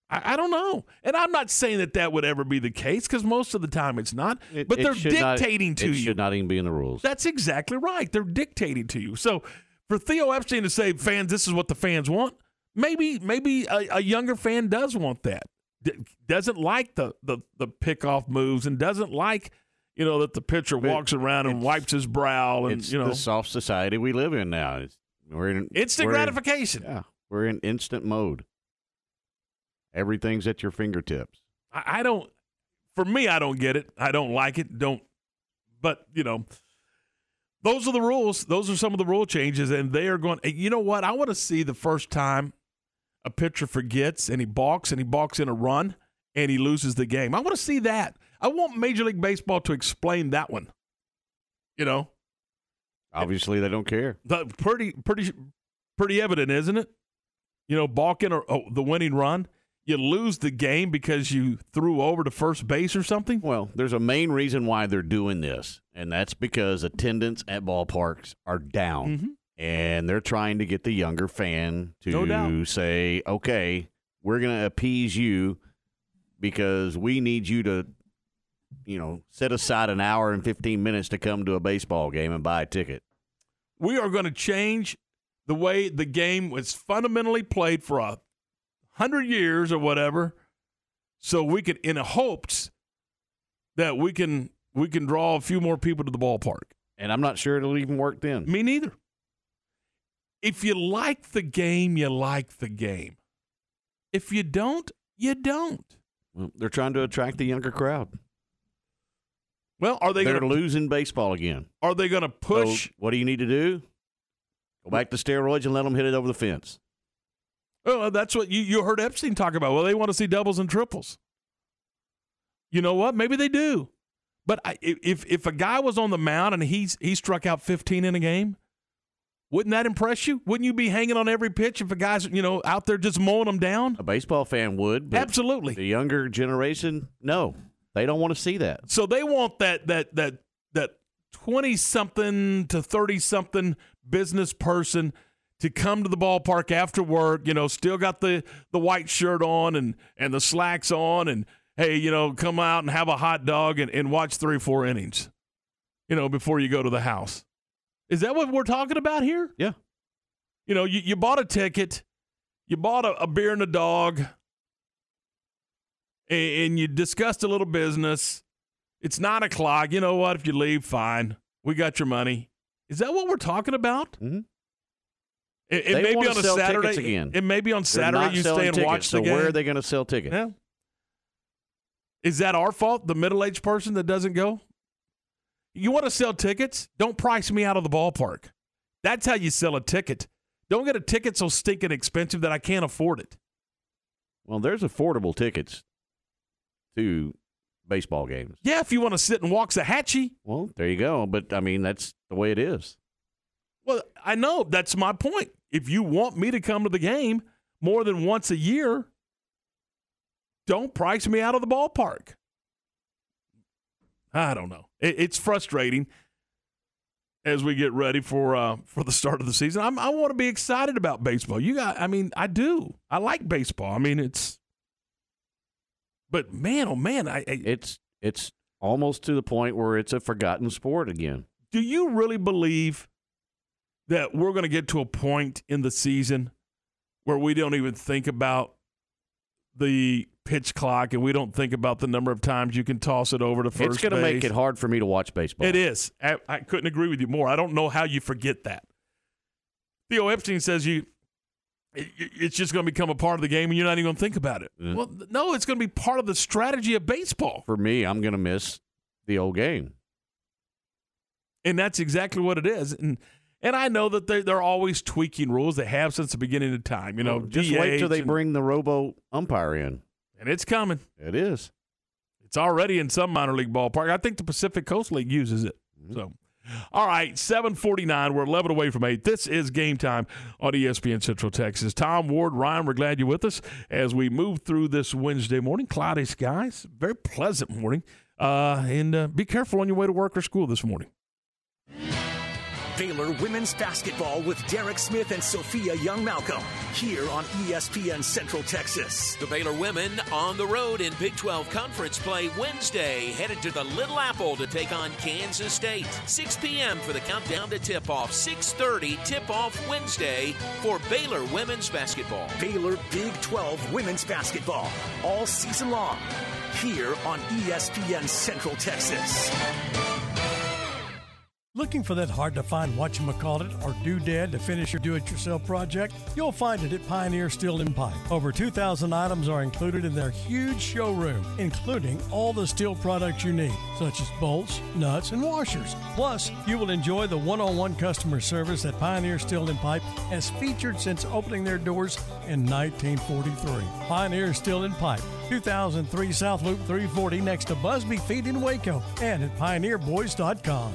I, I don't know, and I'm not saying that that would ever be the case because most of the time it's not. It- but it they're should not- dictating to it you. should not even be in the rules. That's exactly right. They're dictating to you. So for Theo Epstein to say, "Fans, this is what the fans want," maybe maybe a, a younger fan does want that. D- doesn't like the the the pickoff moves and doesn't like you know that the pitcher But walks around and wipes his brow and it's you know the soft society we live in now. It's, we're in instant we're in- gratification. yeah, we're in instant mode. Everything's at your fingertips. I, I don't. For me, I don't get it. I don't like it. Don't. But you know, those are the rules. Those are some of the rule changes, and they are going. You know what? I want to see the first time a pitcher forgets and he balks and he balks in a run and he loses the game. I want to see that. I want Major League Baseball to explain that one. You know, Obviously, they don't care. the, pretty pretty pretty evident, isn't it? You know, balking or oh, the winning run, you lose the game because you threw over to first base or something. Well, there's a main reason why they're doing this, and that's because attendance at ballparks are down. Mm-hmm. And they're trying to get the younger fan to No say, okay, we're going to appease you because we need you to, you know, set aside an hour and 15 minutes to come to a baseball game and buy a ticket. We are going to change the way the game was fundamentally played for a hundred years or whatever, so we could in hopes that we can we can draw a few more people to the ballpark. And I'm not sure it'll even work then. Me neither. If you like the game, you like the game. If you don't, you don't. Well, they're trying to attract the younger crowd. Well, are they They're going to losing baseball again. are they going to push? So what do you need to do? Go back to steroids and let them hit it over the fence. Oh, that's what you, you heard Epstein talk about. Well, they want to see doubles and triples. You know what? Maybe they do. But I, if if a guy was on the mound and he's he struck out 15 in a game, wouldn't that impress you? Wouldn't you be hanging on every pitch if a guy's you know out there just mowing them down? A baseball fan would. But Absolutely. The younger generation, no, they don't want to see that. So they want that that that that 20 something to 30 something business person to come to the ballpark after work, you know, still got the the white shirt on and and the slacks on and hey, you know, come out and have a hot dog and, and watch three or four innings. You know, before you go to the house. Is that what we're talking about here? Yeah. You know, you, you bought a ticket, you bought a, a beer and a dog, and, and you discussed a little business. It's nine o'clock. You know what? If you leave, fine. We got your money. Is that what we're talking about? Mm-hmm. It, it They may be wanna on a sell Saturday. tickets again. It may be on They're Saturday. not You stay and tickets, watch the so game. where are they going to sell tickets? Yeah. Is that our fault? The middle-aged person that doesn't go. You want to sell tickets? Don't price me out of the ballpark. That's how you sell a ticket. Don't get a ticket so stinking expensive that I can't afford it. Well, there's affordable tickets to baseball games. Yeah, if you want to sit and walk Waxahachie. Well, there you go. But I mean, that's the way it is. Well, I know that's my point. If you want me to come to the game more than once a year, don't price me out of the ballpark. I don't know. It, it's frustrating as we get ready for uh, for the start of the season. I'm, I want to be excited about baseball. You got, I mean, I do. I like baseball. I mean, it's, but man, oh man, I, I It's it's almost to the point where it's a forgotten sport again. do you really believe that we're going to get to a point in the season where we don't even think about the pitch clock and we don't think about the number of times you can toss it over to first it's going to make it hard for me to watch baseball. It is. I, I couldn't agree with you more. I don't know how you forget that. Theo Epstein says you it- it's just going to become a part of the game and you're not even going to think about it. Yeah. Well, no, it's going to be part of the strategy of baseball. For me, I'm going to miss the old game. And that's exactly what it is. And and I know that they they're always tweaking rules. They have since the beginning of time. You know, Well, just wait till they and- bring the robo umpire in. and it's coming. It is. It's already in some minor league ballpark. I think the Pacific Coast League uses it. So, all right, seven forty nine. We're eleven away from eight. This is game time on ESPN Central Texas. Tom Ward, Ryan, we're glad you're with us as we move through this Wednesday morning. Cloudy skies, very pleasant morning. Uh, and uh, be careful on your way to work or school this morning. Baylor women's basketball with Derek Smith and Sophia Young Malcolm here on ESPN Central Texas. The Baylor women on the road in Big 12 conference play Wednesday, headed to the Little Apple to take on Kansas State. 6 p.m. for the countdown to tip-off. 6:30 tip-off Wednesday for Baylor women's basketball. Baylor Big 12 women's basketball all season long here on ESPN Central Texas. Looking for that hard to find whatchamacallit or doodad to finish your do it yourself project? You'll find it at Pioneer Steel and Pipe. Over 2,000 items are included in their huge showroom, including all the steel products you need, such as bolts, nuts, and washers. Plus, you will enjoy the one on one customer service that Pioneer Steel and Pipe has featured since opening their doors in 1943. Pioneer Steel and Pipe, 2003 South Loop 340 next to Busby Feed in Waco, and at pioneerboys.com.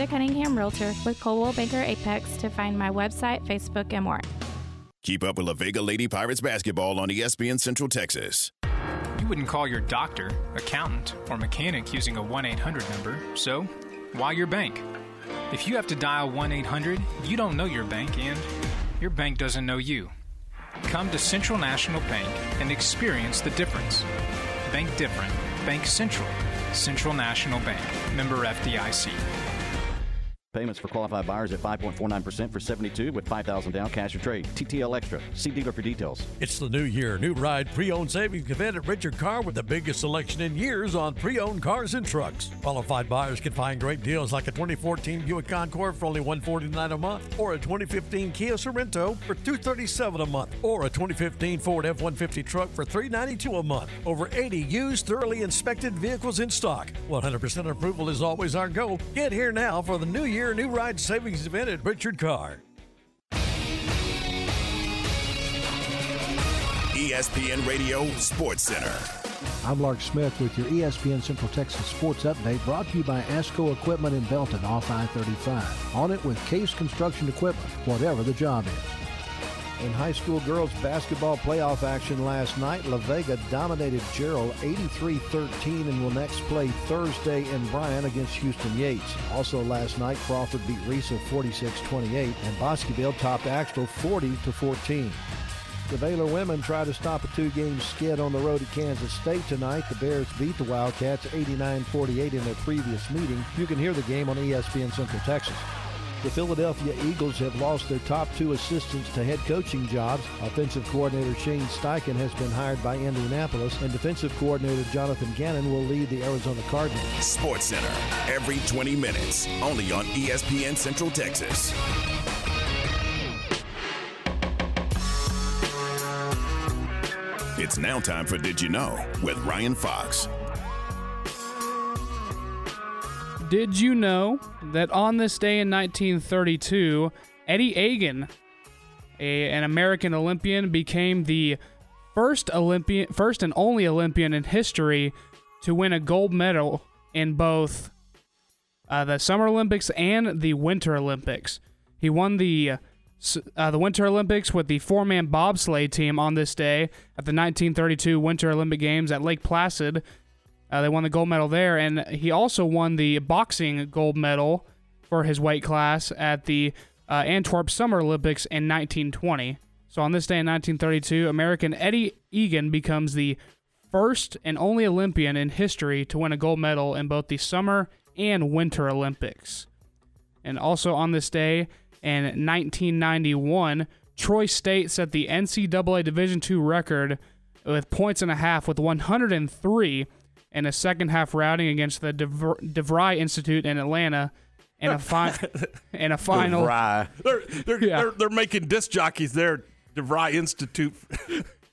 Cunningham Realtor with Coldwell Banker Apex to find my website, Facebook, and more. Keep up with La Vega Lady Pirates basketball on ESPN Central Texas. You wouldn't call your doctor, accountant, or mechanic using a 1 800 number, so why your bank? If you have to dial 1 800, you don't know your bank and your bank doesn't know you. Come to Central National Bank and experience the difference. Bank different. Bank Central. Central National Bank. Member FDIC. Payments for qualified buyers at 5.49% for 72 with 5000 down cash or trade. TTL Extra. See dealer for details. It's the new year. New ride pre-owned savings event at Richard Car with the biggest selection in years on pre-owned cars and trucks. Qualified buyers can find great deals like a 2014 Buick Concord for only 149 a month, or a 2015 Kia Sorento for 237 a month, or a 2015 Ford F-150 truck for 392 a month. Over 80 used, thoroughly inspected vehicles in stock. 100% approval is always our goal. Get here now for the new year new ride savings event at Richard Car. E ESPN Radio Sports Center. I'm Lark Smith with your ESPN Central Texas Sports Update brought to you by ASCO Equipment in Belton off I-35. On it with Case Construction Equipment, whatever the job is. In high school girls basketball playoff action last night, La Vega dominated Jarrell 83-13 and will next play Thursday in Bryan against Houston Yates. Also last night, Crawford beat Riesel 46-28 and Bosqueville topped Axtell 40-14. The Baylor women try to stop a two-game skid on the road at Kansas State tonight. The Bears beat the Wildcats 89-48 in their previous meeting. You can hear the game on ESPN Central Texas. The Philadelphia Eagles have lost their top two assistants to head coaching jobs. Offensive coordinator Shane Steichen has been hired by Indianapolis, and defensive coordinator Jonathan Gannon will lead the Arizona Cardinals. Sports Center, every 20 minutes, only on ESPN Central Texas. It's now time for Did You Know with Ryan Fox. Did you know that on this day in 1932, Eddie Eagan, a, an American Olympian, became the first Olympian, first and only Olympian in history to win a gold medal in both uh, the Summer Olympics and the Winter Olympics. He won the uh, the Winter Olympics with the four-man bobsleigh team on this day at the 1932 Winter Olympic Games at Lake Placid. Uh, they won the gold medal there, and he also won the boxing gold medal for his weight class at the uh, Antwerp Summer Olympics in 1920. So on this day in 1932, American Eddie Eagan becomes the first and only Olympian in history to win a gold medal in both the Summer and Winter Olympics. And also on this day in 1991, Troy State set the NCAA Division II record with points and a half with 103 in a second half routing against the DeVry, DeVry Institute in Atlanta in a fi- in a final. They're they're, they're they're making disc jockeys there. DeVry Institute.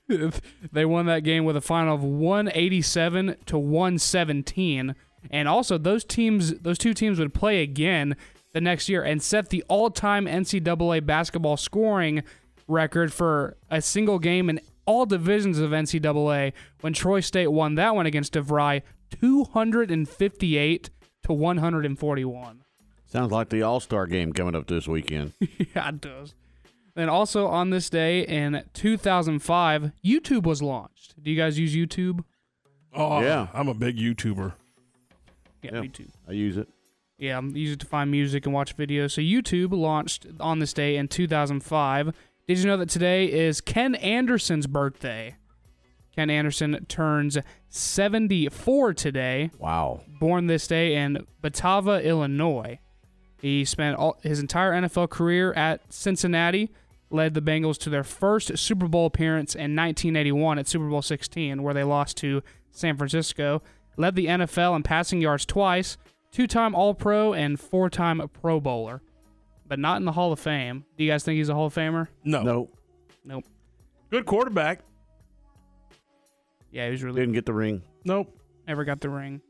they won that game with a final of 187 to 117 and also those teams those two teams would play again the next year and set the all-time NCAA basketball scoring record for a single game in all divisions of NCAA when Troy State won that one against DeVry 258 to 141. Sounds like the All Star game coming up this weekend. yeah, it does. And also on this day in 2005, YouTube was launched. Do you guys use YouTube? Oh Yeah. I'm a big YouTuber. Yeah, me too. I use it. Yeah, I'm use it to find music and watch videos. So YouTube launched on this day in 2005. Did you know that today is Ken Anderson's birthday? Ken Anderson turns 74 today. Wow. Born this day in Batavia, Illinois. He spent all, his entire NFL career at Cincinnati, led the Bengals to their first Super Bowl appearance in 1981 at Super Bowl 16, where they lost to San Francisco, led the NFL in passing yards twice, two-time All-Pro and four-time Pro Bowler, but not in the Hall of Fame. Do you guys think he's a Hall of Famer? No. Nope. Nope. Good quarterback. Yeah, he was really Didn't get the ring. Nope. never got the ring.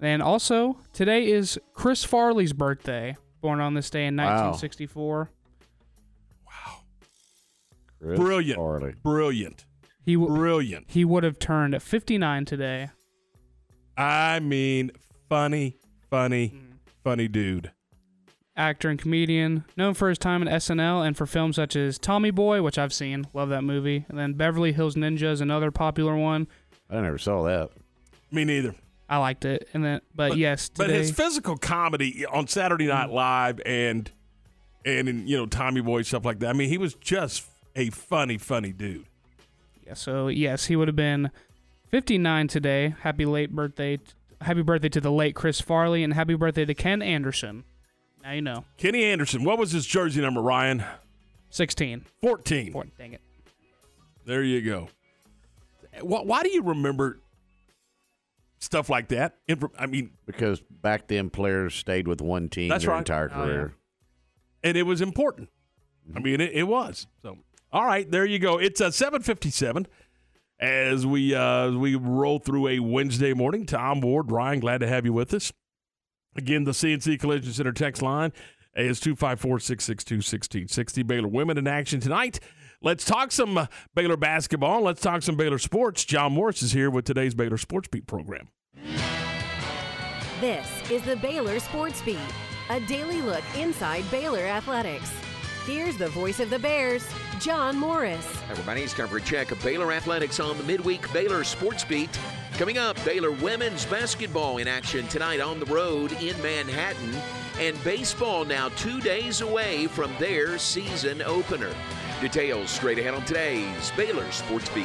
And also, today is Chris Farley's birthday, born on this day in Wow. 1964. Chris Brilliant. Farley. Brilliant. He w- Brilliant. he would have turned 59 today. I mean, funny, funny, Mm. funny dude. Actor and comedian, known for his time in SNL and for films such as Tommy Boy, which I've seen, love that movie, and then Beverly Hills Ninja is another popular one. I never saw that. Me neither. I liked it, and then but, yes, But his physical comedy on Saturday Night mm-hmm. Live and and in you know Tommy Boy stuff like that. I mean, he was just a funny, funny dude. yeah, so yes, he would have been 59 today. Happy late birthday, happy birthday to the late Chris Farley, and happy birthday to Ken Anderson. Now you know, Kenny Anderson. What was his jersey number, Ryan? 16. 14. Four, dang it. There you go. Why, why do you remember stuff like that? I mean, Because back then players stayed with one team That's their right. entire Oh, yeah. career. and it was important. I mean, it, it was. So, all right, there you go. It's a seven fifty-seven. As we uh, as we roll through a Wednesday morning, Tom Ward, Ryan, glad to have you with us. Again, the CNC Collision Center text line is 254-662-1660. Baylor women in action tonight. Let's talk some uh, Baylor basketball. Let's talk some Baylor sports. John Morris is here with today's Baylor Sports Beat program. This is the Baylor Sports Beat, a daily look inside Baylor athletics. Here's the voice of the Bears, John Morris. Everybody, it's time for a check of Baylor Athletics on the midweek Baylor Sports Beat. Coming up, Baylor women's basketball in action tonight on the road in Manhattan, and baseball now two days away from their season opener. Details straight ahead on today's Baylor Sports Beat.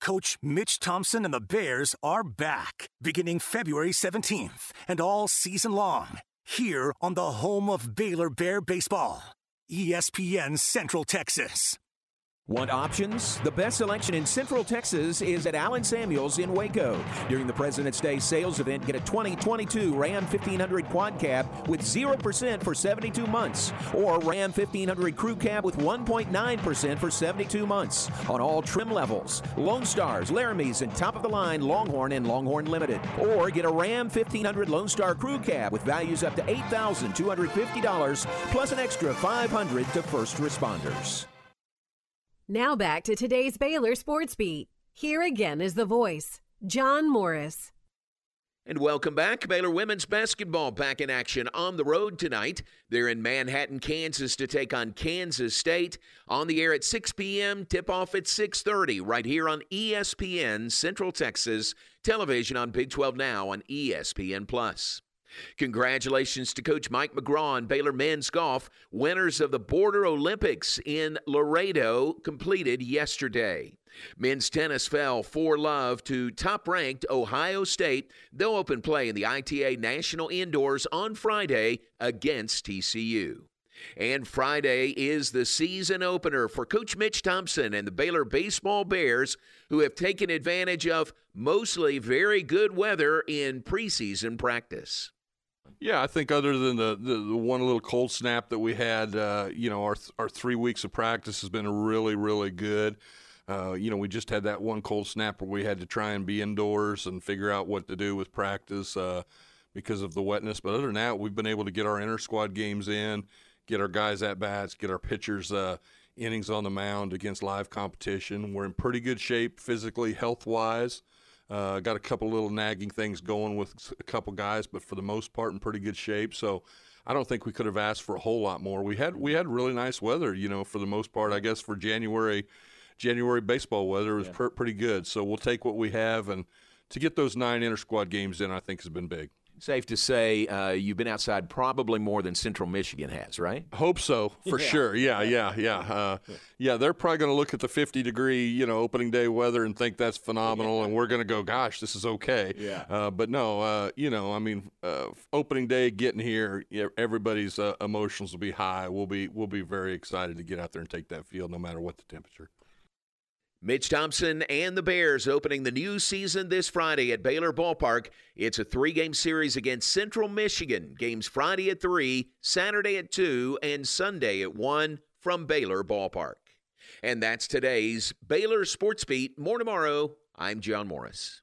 Coach Mitch Thompson and the Bears are back beginning February 17th and all season long here on the home of Baylor Bear Baseball, ESPN Central Texas. Want options? The best selection in Central Texas is at Allen Samuels in Waco. During the President's Day sales event, get a 2022 Ram 1500 Quad Cab with 0% for 72 months, or Ram 1500 Crew Cab with 1.9% for 72 months on all trim levels. Lone Stars, Laramies, and top of the line Longhorn and Longhorn Limited. Or get a Ram 1500 Lone Star Crew Cab with values up to $8,250 plus an extra 500 to first responders. Now back to today's Baylor Sports Beat. Here again is the voice, John Morris. And welcome back. Baylor women's basketball back in action on the road tonight. They're in Manhattan, Kansas to take on Kansas State. On the air at 6 p.m., tip off at 6:30 right here on ESPN Central Texas Television on Big 12 Now on ESPN Plus. Congratulations to Coach Mike McGraw and Baylor men's golf, winners of the Border Olympics in Laredo, completed yesterday. Men's tennis fell 4 love to top ranked Ohio State. They'll open play in the ITA National Indoors on Friday against TCU. And Friday is the season opener for Coach Mitch Thompson and the Baylor Baseball Bears, who have taken advantage of mostly very good weather in preseason practice. Yeah, I think other than the, the, the one little cold snap that we had, uh, you know, our our three weeks of practice has been really really good. Uh, you know, we just had that one cold snap where we had to try and be indoors and figure out what to do with practice uh, because of the wetness. But other than that, we've been able to get our inter squad games in, get our guys at bats, get our pitchers uh, innings on the mound against live competition. We're in pretty good shape physically, health wise. Uh, got a couple little nagging things going with a couple guys, but for the most part, in pretty good shape. So I don't think we could have asked for a whole lot more. We had we had really nice weather, you know, for the most part. I guess for January, January baseball weather was per- pretty good. So we'll take what we have and to get those nine inter squad games in, I think has been big. Safe to say uh, you've been outside probably more than Central Michigan has, right? Hope so, for Yeah. sure. Yeah, yeah, yeah. Uh, yeah, they're probably going to look at the 50 degree, you know, opening day weather and think that's phenomenal, and we're going to go, gosh, this is okay. Yeah. Uh, but no, uh, you know, I mean, uh, opening day, getting here, everybody's uh, emotions will be high. We'll be we'll be very excited to get out there and take that field, no matter what the temperature. Mitch Thompson and the Bears opening the new season this Friday at Baylor Ballpark. It's a three game series against Central Michigan. Games Friday at 3, Saturday at 2, and Sunday at 1 from Baylor Ballpark. And that's today's Baylor Sports Beat. More tomorrow. I'm John Morris.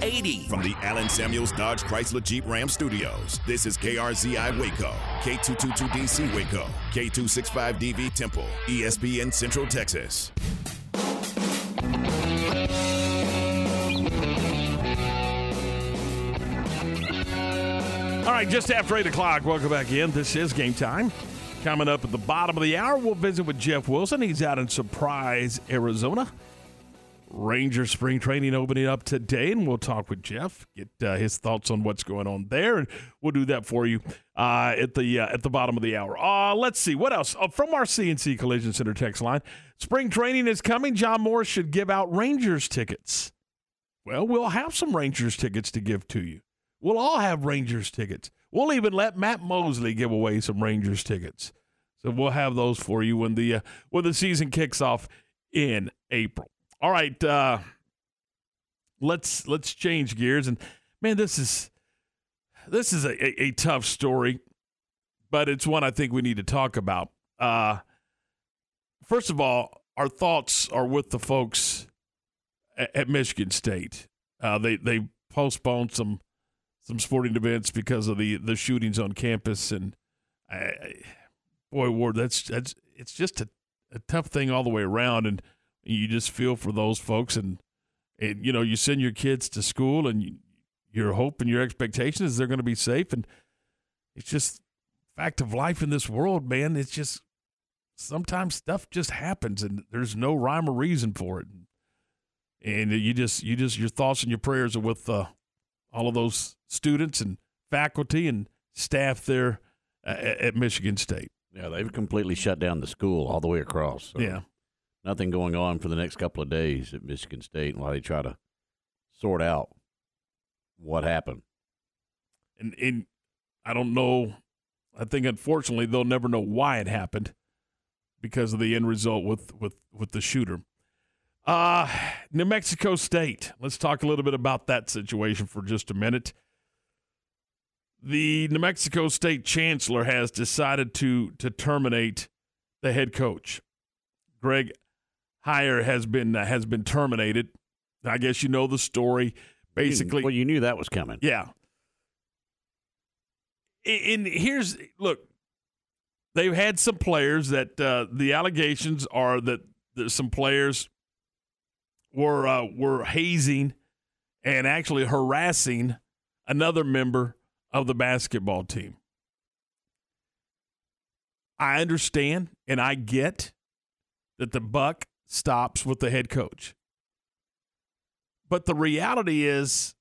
8080. From the Allen Samuels Dodge Chrysler Jeep Ram Studios, this is KRZI Waco, K222DC Waco, K265DV Temple, ESPN Central Texas. All right, just after 8 o'clock, welcome back in. This is game time. Coming up at the bottom of the hour, we'll visit with Jeff Wilson. He's out in Surprise, Arizona. Ranger spring training opening up today, and we'll talk with Jeff, get uh, his thoughts on what's going on there, and we'll do that for you uh, at the uh, at the bottom of the hour. Uh, let's see what else uh, from our CNC Collision Center text line. Spring training is coming. John Morris should give out Rangers tickets. Well, we'll have some Rangers tickets to give to you. We'll all have Rangers tickets. We'll even let Matt Mosley give away some Rangers tickets. So we'll have those for you when the uh, when the season kicks off in April. All right, uh, let's let's change gears and man, this is this is a, a, a tough story, but it's one I think we need to talk about. Uh, first of all, our thoughts are with the folks at, at Michigan State. Uh, they they postponed some some sporting events because of the the shootings on campus, and I, boy, Ward, that's that's it's just a, a tough thing all the way around, and you just feel for those folks, and and you know you send your kids to school, and you, your hope and your expectation is they're going to be safe, and it's just fact of life in this world, man. It's just sometimes stuff just happens, and there's no rhyme or reason for it, and you just you just your thoughts and your prayers are with uh, all of those students and faculty and staff there uh, at Michigan State. Yeah, they've completely shut down the school all the way across. So Yeah. Nothing going on for the next couple of days at Michigan State while they try to sort out what happened. and and I don't know. I think unfortunately they'll never know why it happened because of the end result with with with the shooter. Uh New Mexico State. Let's talk a little bit about that situation for just a minute. The New Mexico State chancellor has decided to to terminate the head coach. Greg Heyer has been uh, has been terminated. I guess you know the story. Basically, well, you knew that was coming. Yeah. And here's look, they've had some players that uh, the allegations are that some players were uh, were hazing and actually harassing another member of the basketball team. I understand and I get that the buck stops with the head coach. But the reality is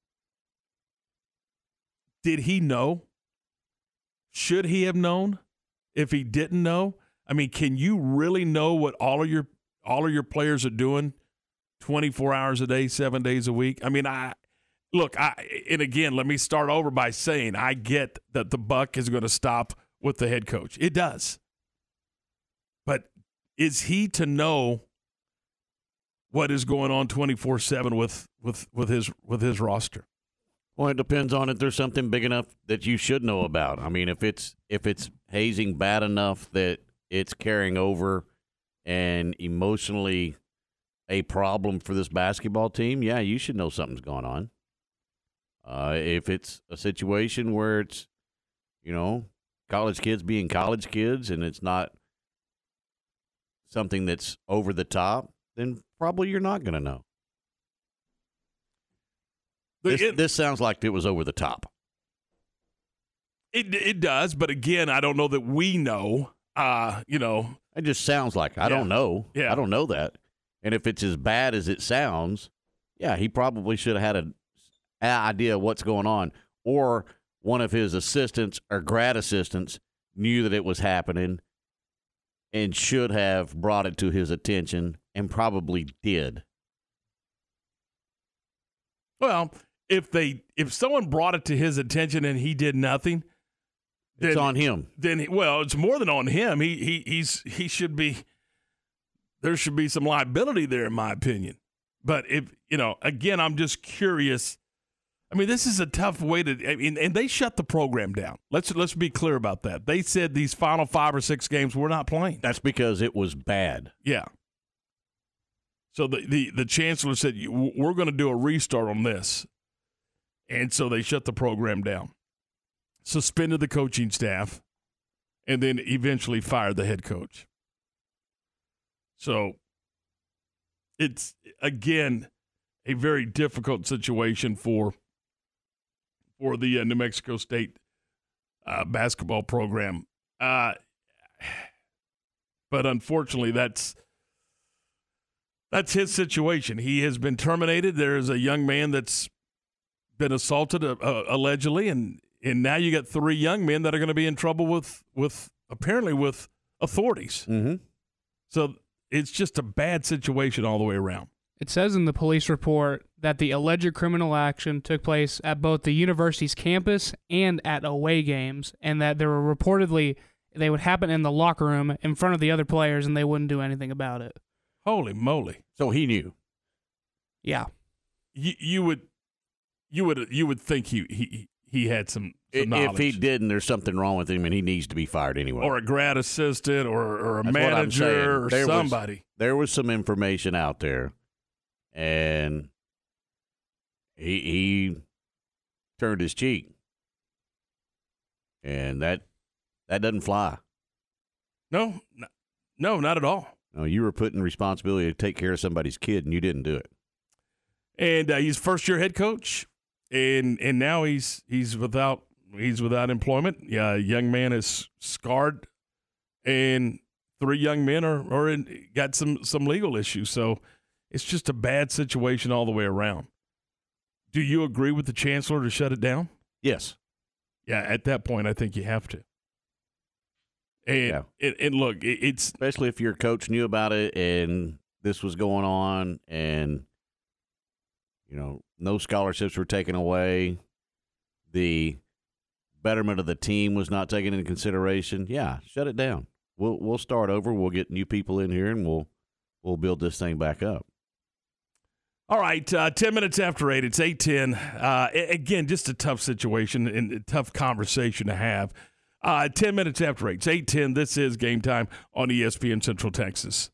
did he know? Should he have known? If he didn't know, I mean, can you really know what all of your all of your players are doing 24 hours a day, 7 days a week? I mean, I look, I and again, let me start over by saying I get that the buck is going to stop with the head coach. It does. But is he to know what is going on 24/7 with with with his with his roster? Well, it depends on if there's something big enough that you should know about. I mean, if it's if it's hazing bad enough that it's carrying over and emotionally a problem for this basketball team, yeah, you should know something's going on. Uh, if it's a situation where it's, you know, college kids being college kids and it's not something that's over the top, then probably you're not going to know. This, it- this sounds like it was over the top. It it does, but again, I don't know that we know. Uh, you know, It just sounds like I Yeah. don't know. Yeah. I don't know that. And if it's as bad as it sounds, yeah, he probably should have had a, a idea of what's going on, or one of his assistants or grad assistants knew that it was happening and should have brought it to his attention and probably did. well, if they if someone brought it to his attention and he did nothing, It's on him. Then he, well, it's more than on him. He he he's he should be there should be some liability there in my opinion. But if, you know, again, I'm just curious. I mean, this is a tough way to I mean, and they shut the program down. Let's let's be clear about that. They said these final 5 or 6 games we're not playing. That's because it was bad. Yeah. So the the, the chancellor said we're going to do a restart on this, and so they shut the program down, suspended the coaching staff, and then eventually fired the head coach. So it's again a very difficult situation for for the uh, New Mexico State uh, basketball program. Uh, but unfortunately, that's that's his situation. He has been terminated. There is a young man that's been assaulted uh, uh, allegedly, and and now you got three young men that are going to be in trouble with with apparently with authorities. Mm-hmm. So it's just a bad situation all the way around. It says in the police report that the alleged criminal action took place at both the university's campus and at away games, and that there were reportedly they would happen in the locker room in front of the other players, and they wouldn't do anything about it. Holy moly! So he knew. Yeah, You you would you would you would think he he he had some, some If he didn't, there's something wrong with him and he needs to be fired anyway. or a grad assistant or or a That's manager or There was- somebody. there was some information out there, and he he turned his cheek, and that that doesn't fly. No, no, not at all. No, you were putting responsibility to take care of somebody's kid, and you didn't do it. and uh, he's first year head coach, and and now he's he's without he's without employment. Yeah, a young man is scarred, and three young men are are in, got some some legal issues. So it's just a bad situation all the way around. Do you agree with the chancellor to shut it down? Yes. Yeah, at that point, I think you have to. And Yeah. and, and look, it, it's Especially if your coach knew about it and this was going on, and you know no scholarships were taken away, the betterment of the team was not taken into consideration. Yeah, shut it down. We'll we'll start over. We'll get new people in here, and we'll we'll build this thing back up. All right, uh, 10 minutes after 8, it's 810. Uh, again, just a tough situation and a tough conversation to have. Uh, 10 minutes after 8, it's 810. This is game time on ESPN Central Texas.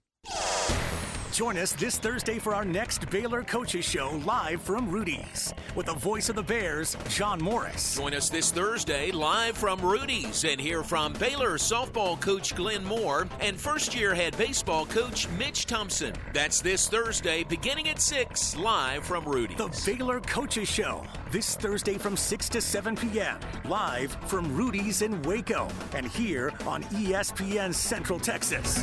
Join us this Thursday for our next Baylor Coaches Show live from Rudy's with the voice of the Bears, John Morris. Join us this Thursday live from Rudy's and hear from Baylor softball coach Glenn Moore and first year head baseball coach Mitch Thompson. That's this Thursday beginning at 6 live from Rudy's. The Baylor Coaches Show this Thursday from 6 to 7 p.m. live from Rudy's in Waco and here on ESPN Central Texas.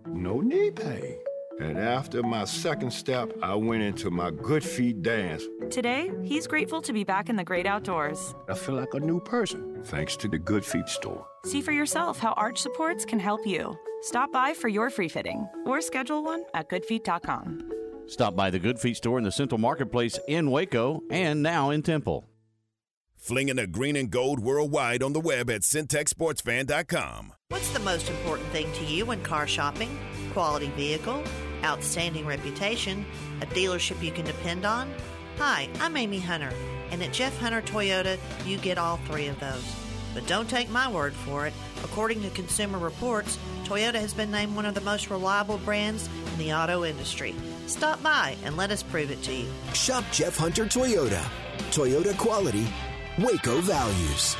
no knee pain. And after my second step, I went into my good feet dance. Today, he's grateful to be back in the great outdoors. I feel like a new person, thanks to the Good Feet store. See for yourself how arch supports can help you. Stop by for your free fitting or schedule one at goodfeet.com. Stop by the Good Feet store in the Central Marketplace in Waco and now in Temple. Flinging the green and gold worldwide on the web at centexsportsfan.com. What's the most important thing to you when car shopping? Quality vehicle, outstanding reputation, a dealership you can depend on? Hi, I'm Amy Hunter, and at Jeff Hunter Toyota, you get all three of those. But don't take my word for it. According to Consumer Reports, Toyota has been named one of the most reliable brands in the auto industry. Stop by and let us prove it to you. Shop Jeff Hunter Toyota. Toyota quality, Waco values.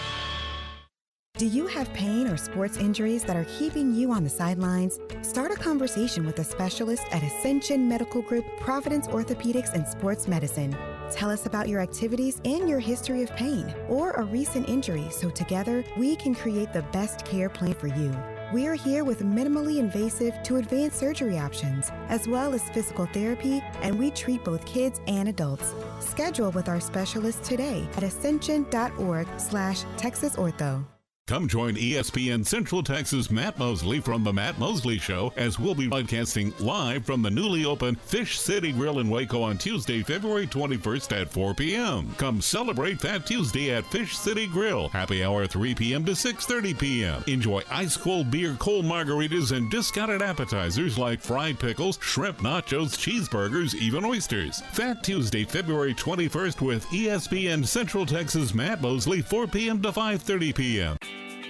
Do you have pain or sports injuries that are keeping you on the sidelines? Start a conversation with a specialist at Ascension Medical Group, Providence Orthopedics and Sports Medicine. Tell us about your activities and your history of pain or a recent injury so together we can create the best care plan for you. We are here with minimally invasive to advanced surgery options, as well as physical therapy, and we treat both kids and adults. Schedule with our specialist today at ascension.org slash texasortho. Come join ESPN Central Texas Matt Mosley from The Matt Mosley Show as we'll be broadcasting live from the newly opened Fish City Grill in Waco on Tuesday, February 21st at 4 p.m. Come celebrate Fat Tuesday at Fish City Grill. Happy hour 3 p.m. to 6.30 p.m. Enjoy ice cold beer, cold margaritas, and discounted appetizers like fried pickles, shrimp nachos, cheeseburgers, even oysters. Fat Tuesday, February 21st with ESPN Central Texas Matt Mosley, 4 p.m. to 5.30 p.m.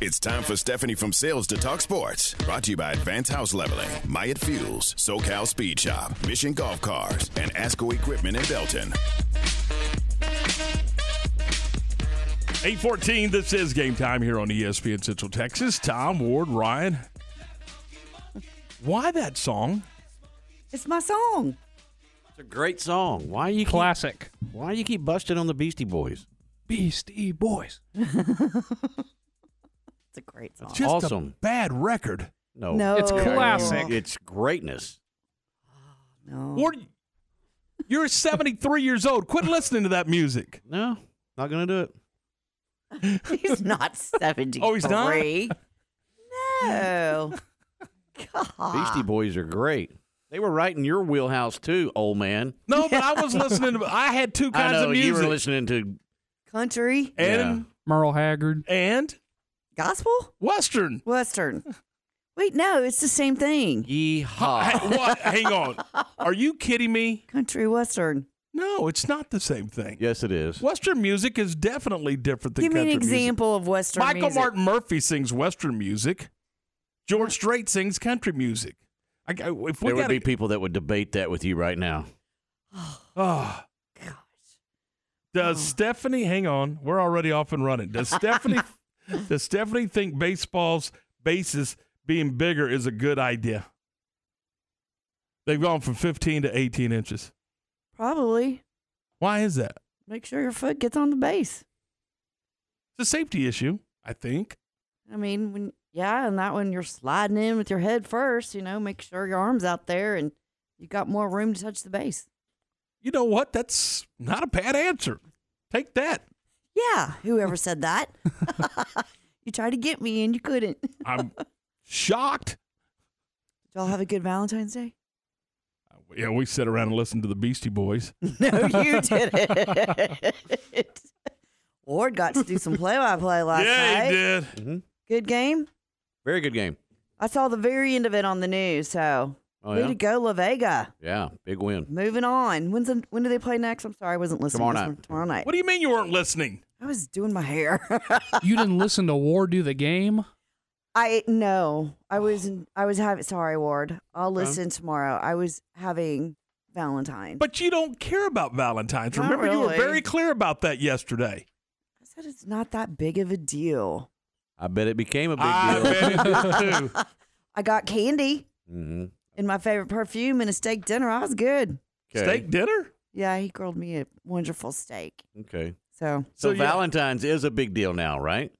It's time for Stephanie from Sales to Talk Sports. Brought to you by Advanced House Leveling, Myatt Fuels, SoCal Speed Shop, Mission Golf Cars, and ASCO Equipment in Belton. 814, this is game time here on ESPN Central Texas. Tom, Ward, Ryan. Why that song? It's my song. It's a great song. Why you classic? Keep, why do you keep busting on the Beastie Boys? Beastie Boys. It's a great song. It's Just awesome. a bad record. No, No. It's classic. It's greatness. No. Ward, you're 73 years old. Quit listening to that music. No, not gonna do it. He's not 73. Oh, he's not? No. God. Beastie Boys are great. They were right in your wheelhouse too, old man. No, but I was listening to. I had two I kinds know of music. you were listening to Country. and Merle Haggard. and Gospel? Western. Western. Wait, no, it's the same thing. Yeehaw. What? Hang on. Are you kidding me? Country Western. No, it's not the same thing. yes, it is. Western music is definitely different than Give me an country music. example of Western music. Michael music. Martin Murphey sings Western music. George Strait sings country music. I, I- if we There would got be people that would debate that with you right now. oh, Does Oh. Stephanie? Hang on, we're already off and running. Does Stephanie? Does Stephanie think baseball's bases being bigger is a good idea? They've gone from 15 to 18 inches. Probably. Why is that? Make sure your foot gets on the base. It's a safety issue, I think. I mean, when yeah, and that when you're sliding in with your head first, you know, make sure your arms out there and you got more room to touch the base. You know what? That's not a bad answer. Take that. Yeah, whoever said that. you tried to get me and you couldn't. I'm shocked. y'all have a good Valentine's Day? Yeah, we sit around and listen to the Beastie Boys. No, you didn't. Ward got to do some play-by-play last yeah, night. he did. Mm-hmm. Good game. Very good game. I saw the very end of it on the news. So Oh, way yeah? to go, La Vega. Yeah, big win. Moving on. When's the, when do they play next? I'm sorry, I wasn't listening. Tomorrow night. Tomorrow night. What do you mean you weren't listening? I was doing my hair. You didn't listen to Ward do the game? I no. I was I was having sorry, Ward. I'll listen tomorrow. I was having Valentine. But you don't care about Valentine's. Not Remember, you were very clear about that yesterday. I said it's not that big of a deal. I bet it became a big I deal. bet it did too. I got candy mm-hmm. And my favorite perfume and a steak dinner. I was good. Steak dinner? Yeah, he grilled me a wonderful steak. Okay. So So, So, yeah. Valentine's is a big deal now, right?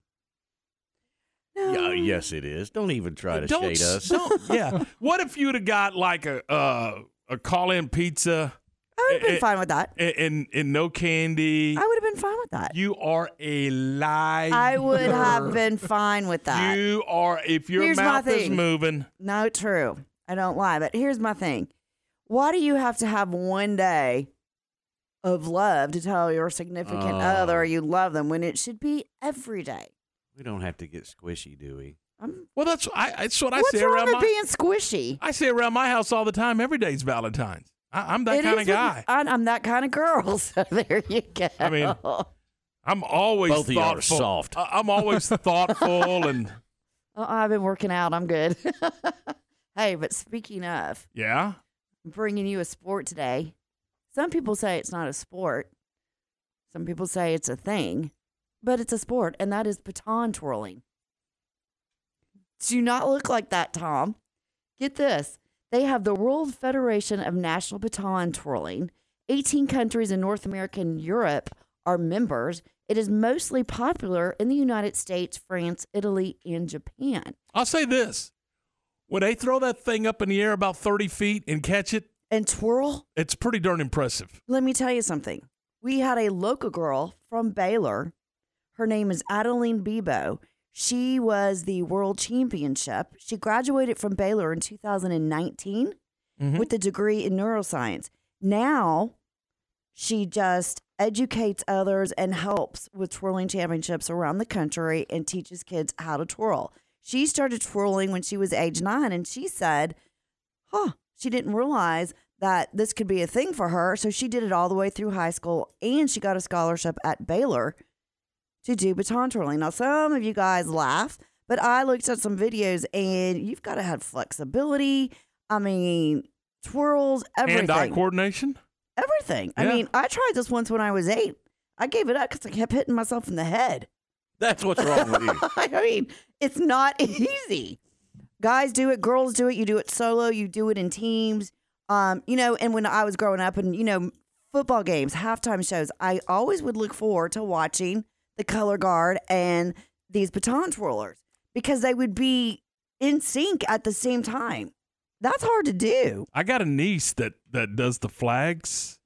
Yeah, yes, it is. Don't even try to don't, shade us. Don't, yeah. What if you'd have got like a uh, a call in pizza I would have been Eh, fine with that. and, and and no candy? I would have been fine with that. You are a liar. I would have been fine with that. You are if your Here's mouth is moving. No, true. I don't lie. But here's my thing. Why do you have to have one day of love to tell your significant Oh. other you love them when it should be every day? We don't have to get squishy, do we? I'm, Well, that's I. That's what I what's say wrong around with my. being squishy? I say around my house all the time. Every day's Valentine's. I, I'm that It kind of guy. I, I'm that kind of girl. So there you go. I mean, I'm always Both of y'all are thoughtful. soft. I- I'm always thoughtful and Uh, I've been working out. I'm good. hey, but speaking of, yeah. I'm bringing you a sport today. Some people say it's not a sport. Some people say it's a thing, but it's a sport, and that is baton twirling. Do not look like that, Tom. Get this. They have the World Federation of National Baton Twirling. 18 countries in North America and Europe are members. It is mostly popular in the United States, France, Italy, and Japan. I'll say this: when they throw that thing up in the air about 30 feet and catch it, And twirl, it's pretty darn impressive. Let me tell you something. We had a local girl from Baylor. Her name is Adeline Bebo. She was the world championship. She graduated from Baylor in 2019 Mhm. with a degree in neuroscience. Now she just educates others and helps with twirling championships around the country and teaches kids how to twirl. She started twirling when she was age nine and she said, huh, she didn't realize that this could be a thing for her. So she did it all the way through high school and she got a scholarship at Baylor to do baton twirling. Now, some of you guys laugh, but I looked at some videos and you've got to have flexibility. I mean, twirls, everything. Hand-eye coordination. Everything. I mean, I tried this once when I was eight. I gave it up because I kept hitting myself in the head. That's what's wrong with you. I mean, it's not easy. Guys do it, girls do it. You do it solo, you do it in teams. Um, you know, and when I was growing up and, you know, football games, halftime shows, I always would look forward to watching the color guard and these baton twirlers because they would be in sync at the same time. That's hard to do. I got a niece that that does the flags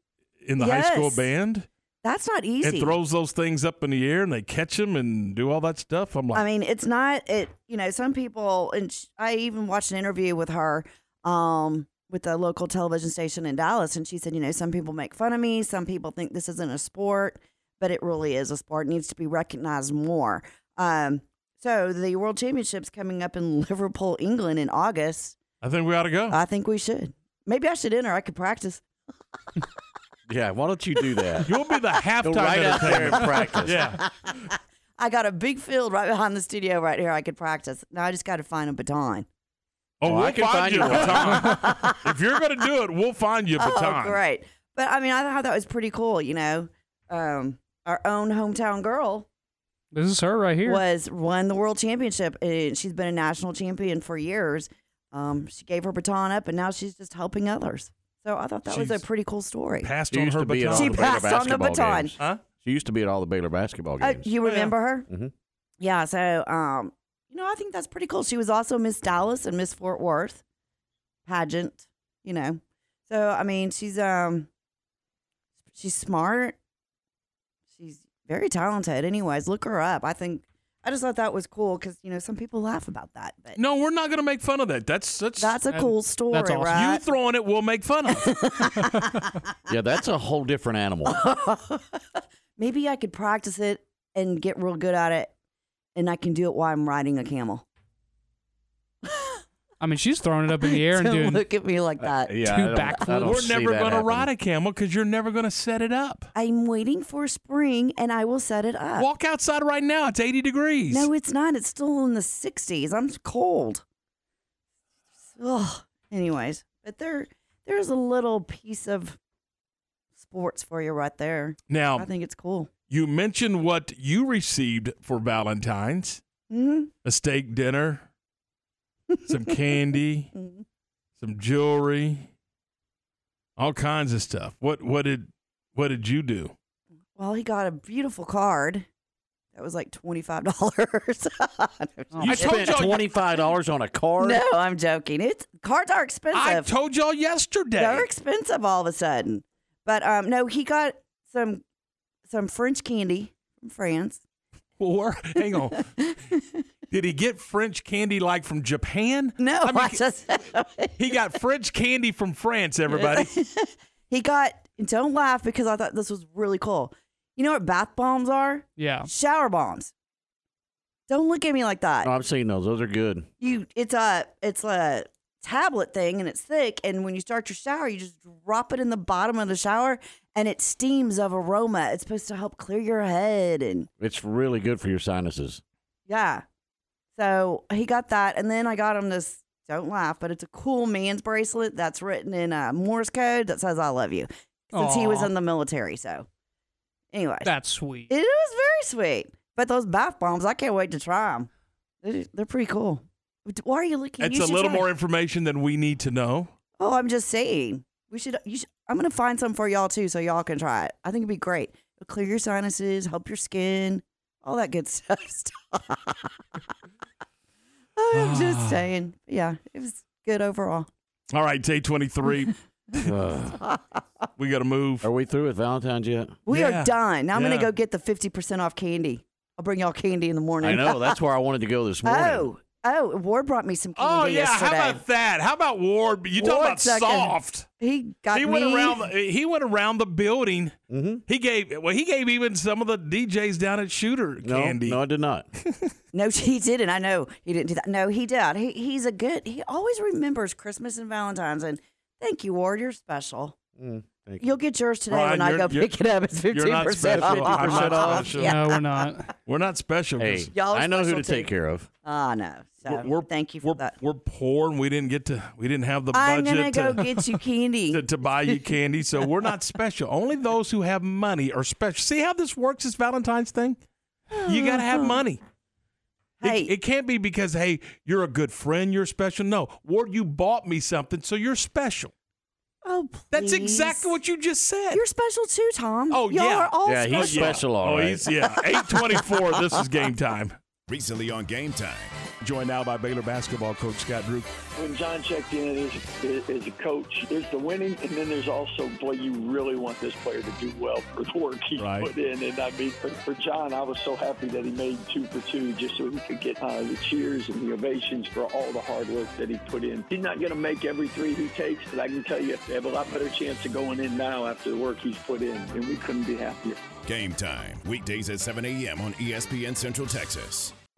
in the high school band That's not easy. and throws those things up in the air and they catch them and do all that stuff. I'm like, I mean, it's not it. You know, some people, and sh- I even watched an interview with her, um, with the local television station in Dallas, and she said, you know, some people make fun of me. Some people think this isn't a sport, but it really is a sport. It needs to be recognized more. Um, so the World Championships coming up in Liverpool, England, in August. I think we ought to go. I think we should. Maybe I should enter. I could practice. Yeah, why don't you do that? You'll be the halftime Go right out there and practice. Yeah. I got a big field right behind the studio right here. I could practice. Now I just got to find a baton. Oh, Oh, we'll I can find, find you a baton. if you're going to do it, we'll find you a baton. Oh, great. But I mean, I thought that was pretty cool, you know. um, our own hometown girl This is her right here. was won the world championship, and she's been a national champion for years. Um, she gave her baton up, and now she's just helping others. So I thought that was a She's pretty cool story. Passed She on used her to be at baton. She the Baylor passed on the basketball baton. games. Huh? She used to be at all the Baylor basketball Oh, games. you remember her? hmm Yeah. So, um, you know, I think that's pretty cool. She was also Miss Dallas and Miss Fort Worth pageant. You know, so I mean, she's um, she's smart. She's very talented. Anyways, look her up. I think I just thought that was cool because you know some people laugh about that, but No, we're not going to make fun of that. That's that's that's a cool story, You right? throwing it, we'll make fun of. Yeah, that's a whole different animal. Maybe I could practice it and get real good at it, and I can do it while I'm riding a camel. I mean, she's throwing it up in the air and doing look at me like that. yeah, two backflips. we're never going to ride a camel because you're never going to set it up. I'm waiting for spring, and I will set it up. Walk outside right now. It's 80 degrees. No, it's not. It's still in the 60s. I'm cold. Ugh. Anyways, but there, there's a little piece of sports for you right there. Now- I think it's cool. You mentioned what you received for Valentine's hmm a steak dinner, some candy, Mm-hmm. some jewelry, all kinds of stuff. What what did what did you do? Well, he got a beautiful card. That was like twenty five dollars. You spent twenty five dollars on a card. No, I'm joking. It's cards are expensive. I told y'all yesterday. They're expensive all of a sudden. But um, no, he got some some French candy from France. Or hang on. Did he get French candy like from Japan? No, I mean, I just he got French candy from France. Everybody. he got. Don't laugh because I thought this was really cool. You know what bath bombs are? Yeah. Shower bombs. Don't look at me like that. Oh, I've seen those. Those are good. You, it's a, it's a tablet thing, and it's thick. And when you start your shower, you just drop it in the bottom of the shower, and it steams of aroma. It's supposed to help clear your head and It's really good for your sinuses. Yeah. So he got that, and then I got him this. Don't laugh, but it's a cool man's bracelet that's written in uh, Morse code that says "I love you" since he was in the military. So, anyway, That's sweet. it was very sweet. But those bath bombs, I can't wait to try them. They're, they're pretty cool. Why are you looking? That's You a little try. more information than we need to know. Oh, I'm just saying. We should. You should. I'm gonna find some for y'all too, so y'all can try it. I think it'd be great. It'll clear your sinuses, help your skin, all that good stuff. I'm just saying. Yeah, it was good overall. All right, day 23. Uh, we got to move. Are we through with Valentine's yet? We Yeah. are done. Now I'm Yeah. gonna go get the 50% off candy. I'll bring y'all candy in the morning. I know. That's where I wanted to go this morning. oh, oh, Ward brought me some candy Oh yeah, yesterday. how about that? How about Ward? You talking about second. soft? He got he me. went around. The, he went around the building. Mm-hmm. He gave well. He gave even some of the DJs down at Shooter No, candy. no, I did not. No, he didn't. I know he didn't do that. No, he did. He, he's a good. He always remembers Christmas and Valentine's. And thank you, Ward. You're special. Mm, thank you. You'll get yours today Ryan, when I go you're- pick it up. It's you're fifteen not percent special. off. I'm not off. special. Yeah. No, we're not. We're not special. 'cause Hey, Y'all are I know who special to take too. care of. Ah, no. So We're, we're thank you for we're, that. We're poor and we didn't get to. We didn't have the I'm gonna go to, get you candy. to, to buy you candy. So we're not special. Only those who have money are special. See how this works? This Valentine's thing. You got to have money. It- Hey. it, can't be because hey, you're a good friend, you're special. No, Ward, you bought me something, so you're special. Oh, please. That's exactly what you just said. You're special too, Tom. Oh, Y'all yeah. are all Yeah, special. he's special, all oh, he's yeah. Eight twenty-four. this is game time. Recently on Game Time. Joined now by Baylor basketball coach Scott Drew. when John checked in as, as a coach, there's the winning, and then there's also, boy, you really want this player to do well for the work he Right. put in. And I mean, for, for John, I was so happy that he made two for two just so he could get uh, the cheers and the ovations for all the hard work that he put in. He's not going to make every three he takes, but I can tell you, they have a lot better chance of going in now after the work he's put in, and we couldn't be happier. Game Time. Weekdays at 7 a.m. on ESPN Central Texas.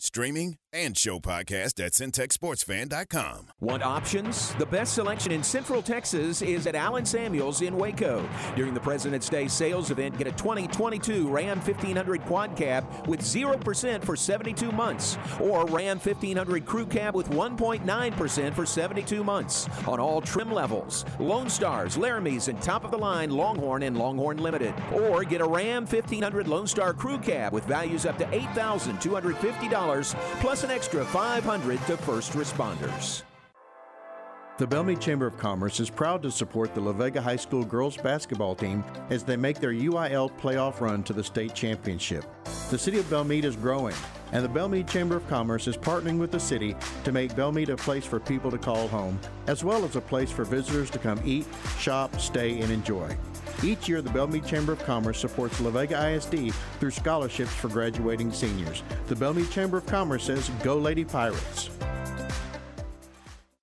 streaming, and show podcast at centexsportsfan.com. Want options? The best selection in Central Texas is at Allen Samuels in Waco. During the President's Day sales event, get a 2022 Ram 1500 Quad Cab with 0% for 72 months, or Ram 1500 Crew Cab with 1.9% for 72 months on all trim levels. Lone Stars, Laramies, and top of the line Longhorn and Longhorn Limited. Or get a Ram 1500 Lone Star Crew Cab with values up to $8,250 plus an extra 500 to first responders. The Bellmead Chamber of Commerce is proud to support the La Vega High School girls basketball team as they make their UIL playoff run to the state championship. The city of Bellmead is growing, and the Bellmead Chamber of Commerce is partnering with the city to make Bellmead a place for people to call home, as well as a place for visitors to come eat, shop, stay, and enjoy. Each year, the Bellmead Chamber of Commerce supports La Vega ISD through scholarships for graduating seniors. The Bellmead Chamber of Commerce says, Go Lady Pirates!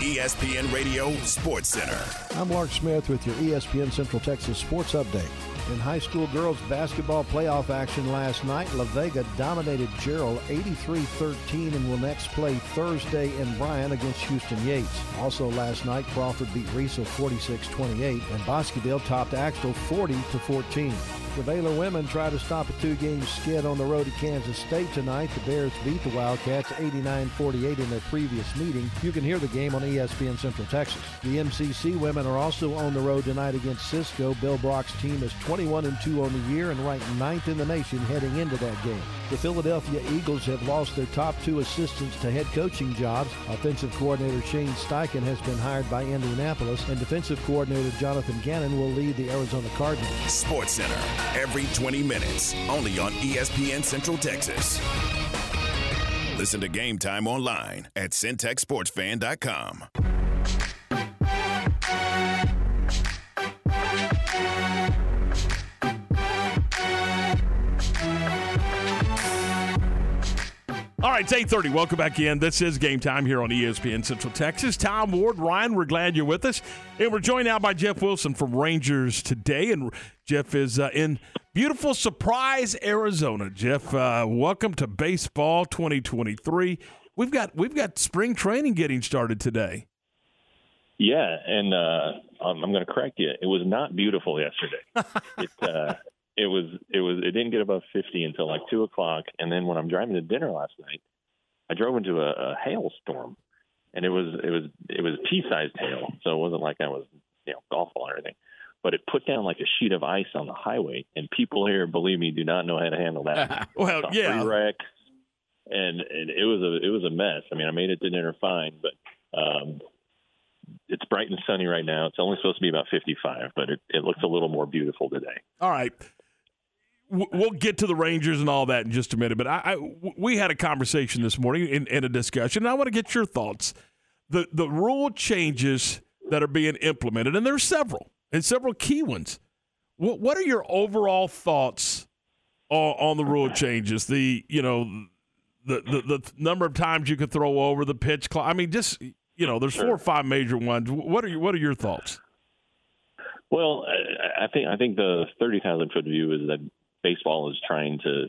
ESPN Radio Sports Center. I'm Mark Smith with your ESPN Central Texas Sports Update. In high school girls basketball playoff action last night, La Vega dominated Jarrell 83-13 and will next play Thursday in Bryan against Houston Yates. Also last night, Crawford beat Riesel 46-28 and Bosqueville topped Axtell 40-14. The Baylor women try to stop a two-game skid on the road at Kansas State tonight. The Bears beat the Wildcats 89-48 in their previous meeting. You can hear the game on ESPN Central Texas. The MCC women are also on the road tonight against Cisco. Bill Brock's team is 21 and 2 on the year and ranked ninth in the nation heading into that game. The Philadelphia Eagles have lost their top two assistants to head coaching jobs. Offensive coordinator Shane Steichen has been hired by Indianapolis, and defensive coordinator Jonathan Gannon will lead the Arizona Cardinals. Sports Center, every 20 minutes, only on ESPN Central Texas. Listen to Game Time online at centexsportsfan.com. All right, it's 8.30. Welcome back in. This is Game Time here on ESPN Central Texas. Tom Ward, Ryan, we're glad you're with us. And we're joined now by Jeff Wilson from Rangers Today. And Jeff is uh, in Beautiful surprise, Arizona. Jeff, uh, welcome to baseball 2023. We've got we've got spring training getting started today. Yeah, and uh, I'm, I'm going to correct you. It was not beautiful yesterday. it uh, it was it was it didn't get above 50 until like two o'clock, and then when I'm driving to dinner last night, I drove into a, a hailstorm, and it was it was it was pea-sized hail, so it wasn't like I was you know golf ball or anything. But it put down like a sheet of ice on the highway, and people here, believe me, do not know how to handle that. well, yeah. wrecks, and and it was a it was a mess. I mean, I made it to dinner fine, but um, it's bright and sunny right now. It's only supposed to be about 55, but it, it looks a little more beautiful today. All right. We'll get to the Rangers and all that in just a minute, but I, I we had a conversation this morning in, in a discussion. And I want to get your thoughts. The the rule changes that are being implemented, and there's several, and several key ones. What what are your overall thoughts on, on the rule changes? The you know the, the the number of times you could throw over the pitch clock. I mean, just you know, there's four or five major ones. What are your, what are your thoughts? Well, I, think I think the 30,000 foot view is that baseball is trying to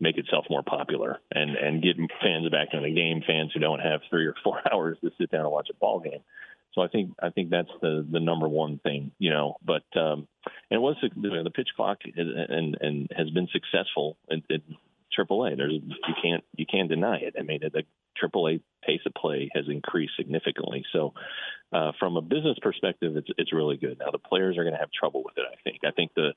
make itself more popular and and get fans back in the game. Fans who don't have three or four hours to sit down and watch a ball game. So I think I think that's the the number one thing, you know. But um, and it was the, the pitch clock and and, and has been successful in, in AAA. There's you can't you can't deny it. I mean, the AAA pace of play has increased significantly. So uh, from a business perspective, it's it's really good. Now the players are going to have trouble with it. I think. I think the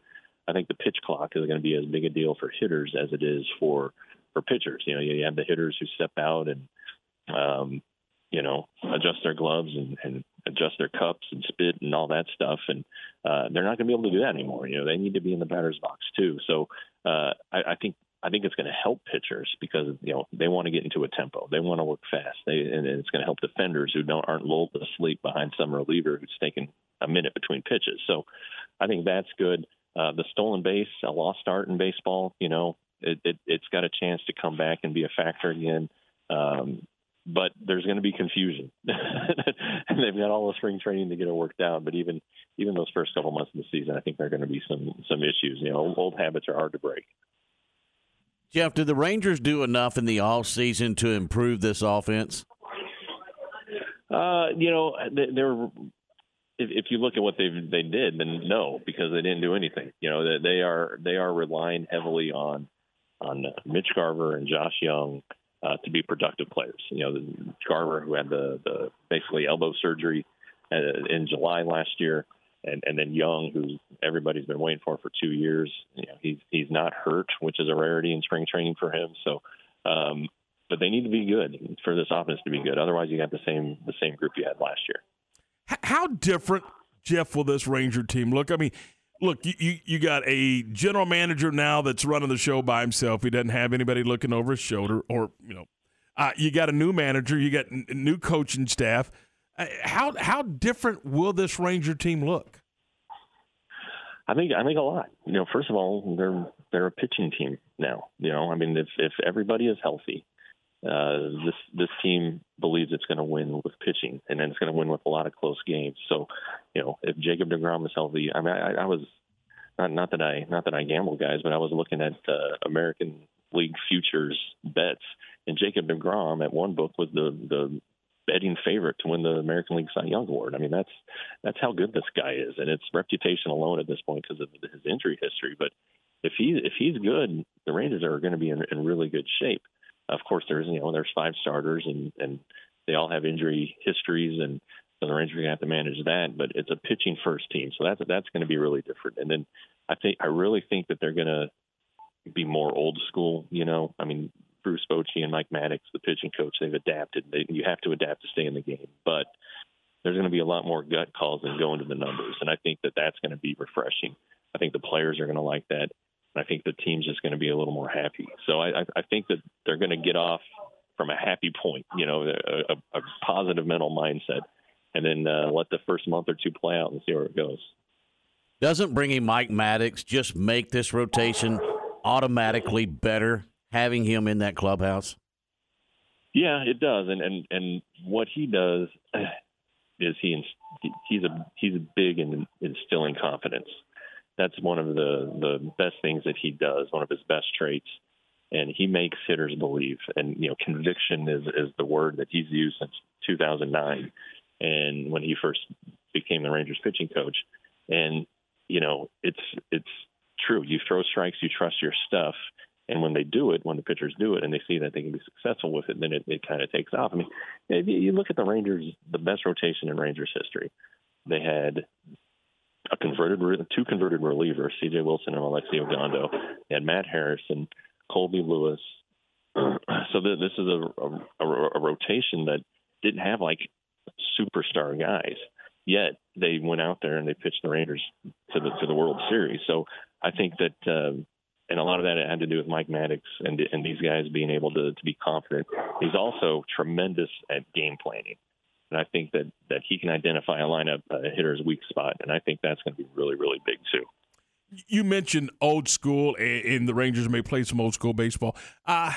I think the pitch clock is going to be as big a deal for hitters as it is for for pitchers. You know, you have the hitters who step out and um, you know adjust their gloves and, and adjust their cups and spit and all that stuff, and uh, they're not going to be able to do that anymore. You know, they need to be in the batter's box too. So uh, I, I think I think it's going to help pitchers because you know they want to get into a tempo, they want to work fast, they, and it's going to help defenders who don't aren't lulled to sleep behind some reliever who's taking a minute between pitches. So I think that's good. Uh, the stolen base, a lost start in baseball, you know, it, it, it's got a chance to come back and be a factor again. Um, but there's going to be confusion, and they've got all the spring training to get it worked out. But even even those first couple months of the season, I think there are going to be some some issues. You know, old habits are hard to break. Jeff, did the Rangers do enough in the off season to improve this offense? Uh, you know, they- they're if, if you look at what they they did, then no, because they didn't do anything. You know, they, they are they are relying heavily on on uh, Mitch Garver and Josh Jung uh, to be productive players. You know, the, Garver who had the the basically elbow surgery uh, in July last year, and and then Jung, who everybody's been waiting for for two years. You know, he's he's not hurt, which is a rarity in spring training for him. So. Um, but they need to be good for this offense to be good. Otherwise, you got the same the same group you had last year. H- How different, Jeff, will this Ranger team look? I mean, look, you, you, you got a general manager now that's running the show by himself. He doesn't have anybody looking over his shoulder, or you know, uh, you got a new manager, you got n- new coaching staff. Uh, how how different will this Ranger team look? I think I think a lot. You know, first of all, they're they're a pitching team now. You know, I mean, if if everybody is healthy, uh, this this team believes it's going to win with pitching, and then it's going to win with a lot of close games. So, you know, if Jacob Degrom is healthy, I mean, I, I was not not that I not that I gamble, guys, but I was looking at uh, American League futures bets, and Jacob Degrom at one book was the the betting favorite to win the American League Cy Young Award. I mean, that's that's how good this guy is, and it's reputation alone at this point because of his injury history. But if he if he's good, the Rangers are going to be in, in really good shape. Of course, there's you know there's five starters, and and they all have injury histories, and so the Rangers are going to have to manage that. But it's a pitching first team, so that's that's going to be really different. And then I think I really think that they're going to be more old school. You know, I mean, Bruce Bochy and Mike Maddux, the pitching coach, they've adapted. They, you have to adapt to stay in the game, but there's going to be a lot more gut calls and go into the numbers, and I think that that's going to be refreshing. I think the players are going to like that, I think the team's just going to be a little more happy. So I, I, think that they're going to get off from a happy point, you know, a, a, a positive mental mindset, and then uh, let the first month or two play out and see where it goes. Doesn't bringing Mike Maddux just make this rotation automatically better having him in that clubhouse? Yeah, it does, and and and what he does is he he's a he's big in instilling confidence, that's one of the the best things that he does, one of his best traits. And he makes hitters believe. And you know, conviction is is the word that he's used since 2009, and when he first became the Rangers pitching coach. And you know, it's it's true. You throw strikes, you trust your stuff, and when they do it, when the pitchers do it, and they see that they can be successful with it, then it, it kind of takes off. I mean, if you you look at the Rangers, the best rotation in Rangers history. They had a converted, two converted relievers, C.J. Wilson and Alexi Ogando. They had Matt Harrison, Colby Lewis. so th- this is a, a, a, a rotation that didn't have like superstar guys. Yet they went out there and they pitched the Rangers to the to the World Series. So I think that, uh, and a lot of that had to do with Mike Maddux and and these guys being able to to be confident. He's also tremendous at game planning. And I think that, that he can identify a lineup a hitter's weak spot, and I think that's going to be really, really big too. You mentioned old school, and, the Rangers may play some old school baseball. Uh,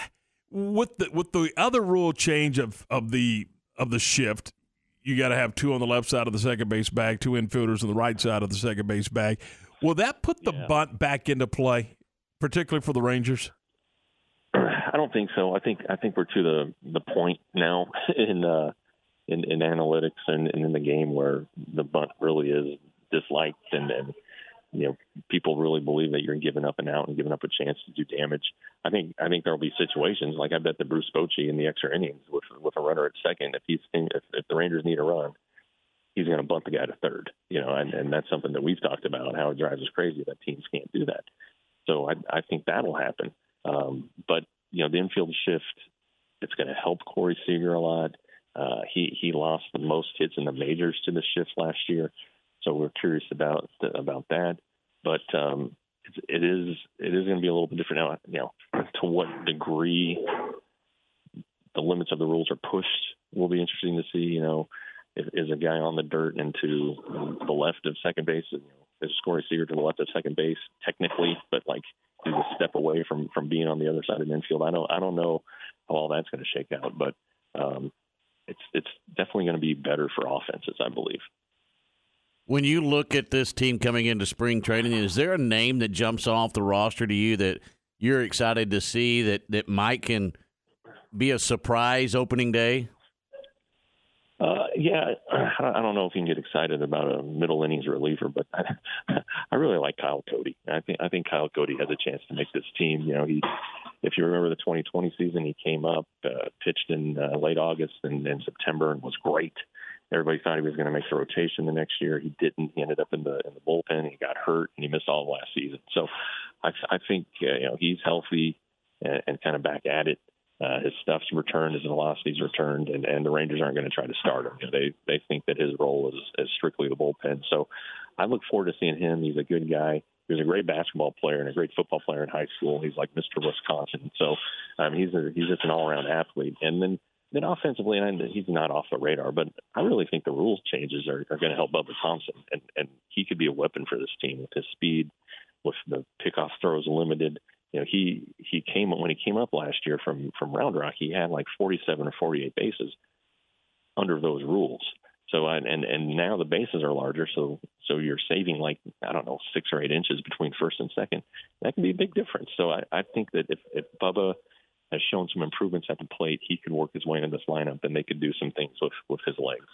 with the with the other rule change of, of the of the shift, you got to have two on the left side of the second base bag, two infielders on the right side of the second base bag. Will that put the bunt back into play, particularly for the Rangers? I don't think so. I think I think we're to the the point now in uh, in, in analytics and, and in the game where the bunt really is disliked and, and you know people really believe that you're giving up an out and giving up a chance to do damage. I think I think there'll be situations like I bet that Bruce Bochy in the extra innings with with a runner at second if he's if, if the Rangers need a run, he's going to bunt the guy to third. You know, and, and that's something that we've talked about how it drives us crazy that teams can't do that. So I I think that'll happen. Um, but you know the infield shift, it's going to help Corey Seager a lot. Uh, he he lost the most hits in the majors to the shift last year, so we're curious about the, about that. But um, it's, it is it is going to be a little bit different now. You know, to what degree the limits of the rules are pushed will be interesting to see. You know, if, is a guy on the dirt into the left of second base? You know, is Corey Seager to the left of second base technically, but like he's a step away from from being on the other side of the infield. I don't I don't know how all that's going to shake out, but um, it's it's definitely going to be better for offenses, I believe. When you look at this team coming into spring training, is there a name that jumps off the roster to you that you're excited to see that that Mike can be a surprise opening day? Uh, yeah, I don't know if you can get excited about a middle innings reliever, but I, I really like Kyle Cody. I think I think Kyle Cody has a chance to make this team. You know, he, if you remember the 2020 season, he came up, uh, pitched in uh, late August and, and September, and was great. Everybody thought he was going to make the rotation the next year. He didn't. He ended up in the in the bullpen. He got hurt, and he missed all of last season. So, I, I think uh, you know he's healthy and, and kind of back at it. Uh, his stuff's returned, his velocity's returned, and, and the Rangers aren't going to try to start him. You know, they they think that his role is, is strictly the bullpen. So I look forward to seeing him. He's a good guy. He was a great basketball player and a great football player in high school. He's like Mr. Wisconsin. So um, he's a, he's just an all around athlete. And then then offensively, and he's not off the radar, but I really think the rules changes are, are going to help Bubba Thompson, and and he could be a weapon for this team with his speed, with the pickoff throws limited you know, he he came when he came up last year from from Round Rock, he had like 47 or 48 bases under those rules. So and and now the bases are larger, so so you're saving like I don't know six or eight inches between first and second. That can be a big difference. So I, I think that if if Bubba has shown some improvements at the plate, he could work his way into this lineup, and they could do some things with with his legs.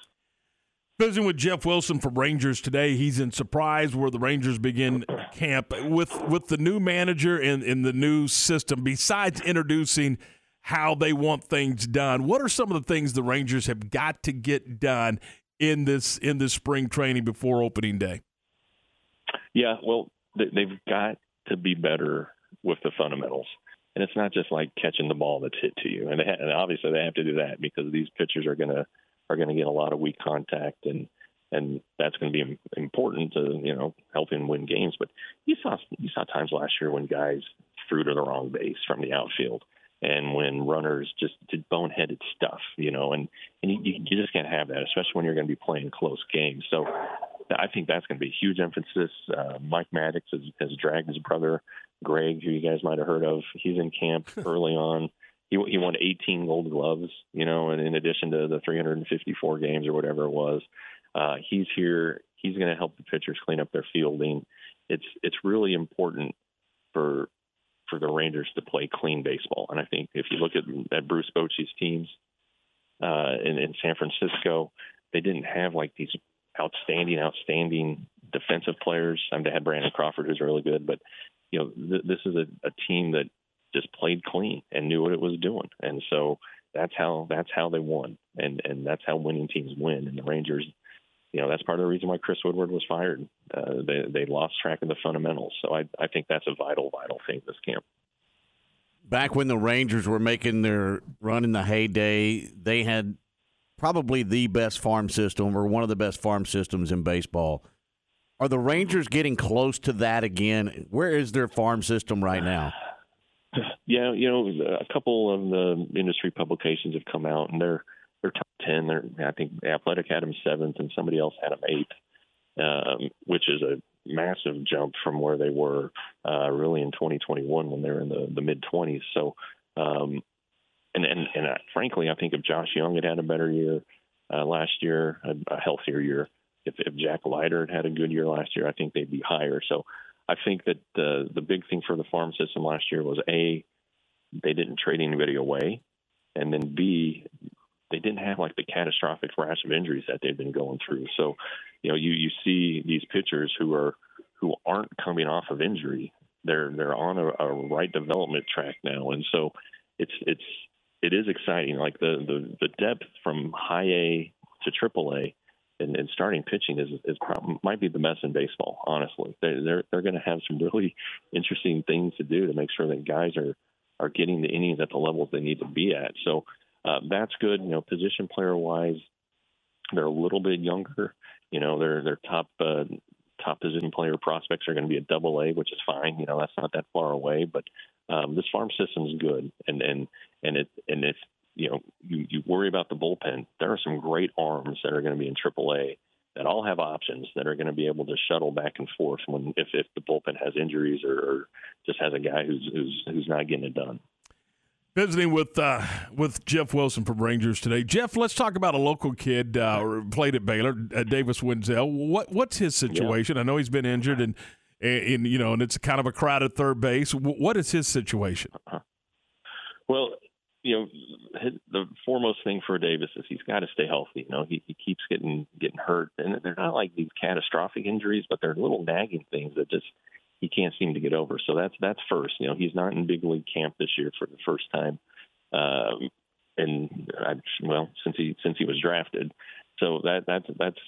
Visiting with Jeff Wilson from Rangers today. He's in Surprise where the Rangers begin camp with with the new manager and in the new system. Besides introducing how they want things done, what are some of the things the Rangers have got to get done in this in this spring training before opening day? Yeah, well, they, they've got to be better with the fundamentals, and it's not just like catching the ball that's hit to you. And, ha- and obviously, they have to do that because these pitchers are to are to get a lot of weak contact and and that's going to be important to you know helping win games. But you saw you saw times last year when guys threw to the wrong base from the outfield, and when runners just did boneheaded stuff, you know, and and you, you just can't have that, especially when you're going to be playing close games. So I think that's going to be a huge emphasis. Uh, Mike Maddux has, has dragged his brother Greg, who you guys might have heard of. He's in camp early on he he won 18 Gold Gloves, you know, and in addition to the 354 games or whatever it was, uh, he's here. He's going to help the pitchers clean up their fielding. it's it's really important for for the Rangers to play clean baseball. And I think if you look at, at Bruce Bochy's teams uh, in, in San Francisco, they didn't have like these outstanding, outstanding defensive players. I mean, they had Brandon Crawford, who's really good, but you know, th- this is a, a team that just played clean and knew what it was doing, and so that's how that's how they won, and and that's how winning teams win. And the Rangers, you know, that's part of the reason why Chris Woodward was fired. Uh, they they lost track of the fundamentals, so I I think that's a vital vital thing this camp. Back when the Rangers were making their run in the heyday, they had probably the best farm system or one of the best farm systems in baseball. Are the Rangers getting close to that again? Where is their farm system right now? Yeah, you know, a couple of the industry publications have come out, and they're they're top ten. They're I think Athletic had them seventh, and somebody else had them eighth, um, which is a massive jump from where they were uh, really in 2021 when they were in the the mid 20s. So, um, and and and uh, frankly, I think if Josh Jung had had a better year uh, last year, a, a healthier year, if, if Jack Leiter had had a good year last year, I think they'd be higher. So. I think that the the big thing for the farm system last year was a they didn't trade anybody away, and then b they didn't have like the catastrophic rash of injuries that they've been going through. So, you know, you you see these pitchers who are who aren't coming off of injury. They're they're on a, a right development track now, and so it's it's it is exciting. Like the the the depth from high A to triple A and, and starting pitching is is prob- might be the best in baseball. Honestly, they, they're they're going to have some really interesting things to do to make sure that guys are are getting the innings at the levels they need to be at. So uh, that's good. You know, position player wise, they're a little bit younger. You know, their their top uh, top position player prospects are going to be a double A, which is fine. You know, that's not that far away. But um, this farm system is good, and and and it and it's you know, you, you worry about the bullpen. There are some great arms that are going to be in AAA that all have options that are going to be able to shuttle back and forth when if, if the bullpen has injuries or, or just has a guy who's who's who's not getting it done. Visiting with uh, with Jeff Wilson from Rangers today. Jeff, let's talk about a local kid uh, played at Baylor, uh, Davis Wendzel. What what's his situation? I know he's been injured and, and you know, and it's kind of a crowded third base. What is his situation? Well, you know, the foremost thing for Davis is he's got to stay healthy. You know, he, he keeps getting getting hurt, and they're not like these catastrophic injuries, but they're little nagging things that just he can't seem to get over. So that's that's first. You know, he's not in big league camp this year for the first time, and I, well, since he since he was drafted. So that that's that's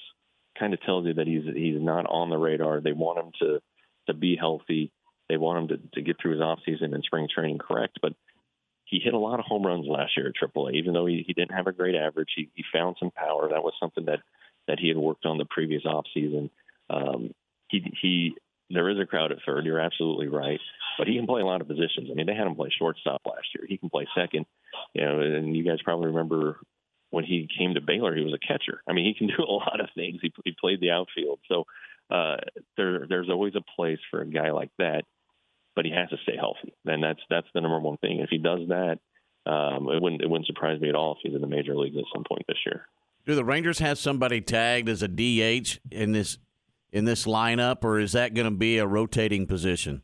kind of tells you that he's he's not on the radar. They want him to to be healthy. They want him to, to get through his off season and spring training correct, but he hit a lot of home runs last year at AAA. Even though he, he didn't have a great average, he, he found some power. That was something that that he had worked on the previous off season. Um, he he there is a crowd at third. You're absolutely right, but he can play a lot of positions. I mean, they had him play shortstop last year. He can play second. You know, and you guys probably remember when he came to Baylor, he was a catcher. I mean, he can do a lot of things. He, he played the outfield, so uh, there there's always a place for a guy like that but he has to stay healthy. And that's that's the number one thing. If he does that, um, it wouldn't it wouldn't surprise me at all if he's in the major leagues at some point this year. Do the Rangers have somebody tagged as a DH in this in this lineup, or is that going to be a rotating position?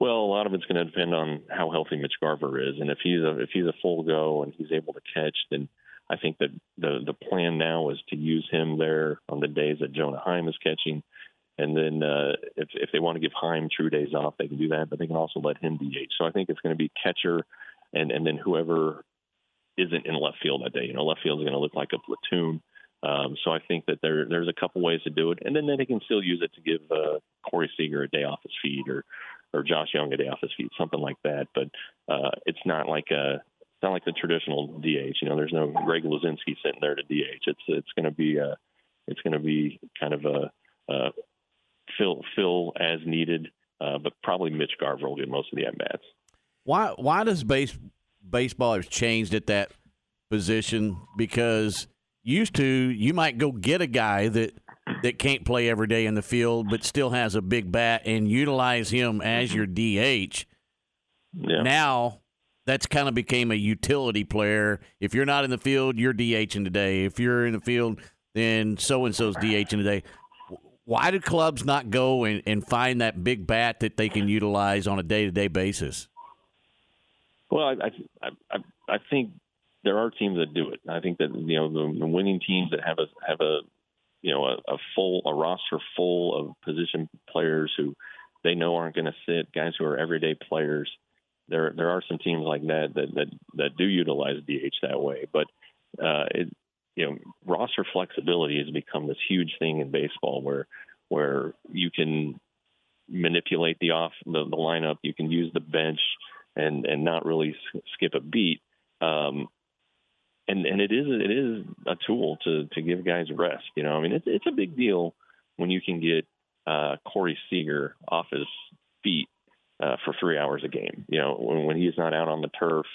Well, a lot of it's going to depend on how healthy Mitch Garver is, and if he's a if he's a full go and he's able to catch, then I think that the the plan now is to use him there on the days that Jonah Heim is catching, and then uh, if if they want to give Heim true days off, they can do that, but they can also let him DH. So I think it's going to be catcher, and and then whoever isn't in left field that day. You know, left field is going to look like a platoon. Um, so I think that there there's a couple ways to do it, and then they can still use it to give uh, Corey Seager a day off his feet, or or Josh Jung a day off his feet, something like that. But uh, it's not like a it's not like the traditional DH. You know, there's no Greg Luzinski sitting there to DH. It's it's going to be uh, it's going to be kind of a uh, fill fill as needed, uh, but probably Mitch Garver will get most of the at bats. Why why does base baseball has changed at that position? Because used to you might go get a guy that that can't play every day in the field but still has a big bat and utilize him as your DH. Yeah. Now that's kind of became a utility player. If you're not in the field, you're DHing today. If you're in the field, then so and so's DHing today. Why do clubs not go and, and find that big bat that they can utilize on a day to day basis? Well, I, I I I think there are teams that do it. I think that you know the, the winning teams that have a have a you know a, a full a roster full of position players who they know aren't going to sit guys who are everyday players. There there are some teams like that that that, that do utilize DH that way, but uh, it you know roster flexibility has become this huge thing in baseball where where you can manipulate the off the, the lineup, you can use the bench and and not really skip a beat. Um, and and it is it is a tool to to give guys rest. You know, I mean, it's it's a big deal when you can get uh, Corey Seager off his feet uh, for three hours a game. You know, when when he's not out on the turf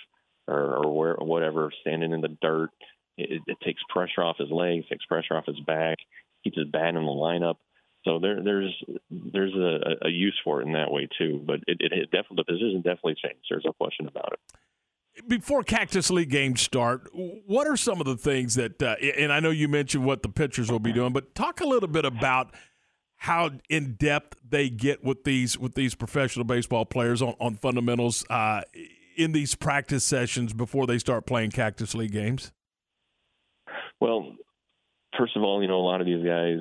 or or where whatever, standing in the dirt, it, it takes pressure off his legs, takes pressure off his back, keeps his bat in the lineup. So there, there's there's a, a use for it in that way too. But it, it, it definitely the position definitely changed. There's no question about it. Before Cactus League games start, what are some of the things that? Uh, and I know you mentioned what the pitchers will be doing, but talk a little bit about how in depth they get with these with these professional baseball players on, on fundamentals uh, in these practice sessions before they start playing Cactus League games. Well, first of all, you know a lot of these guys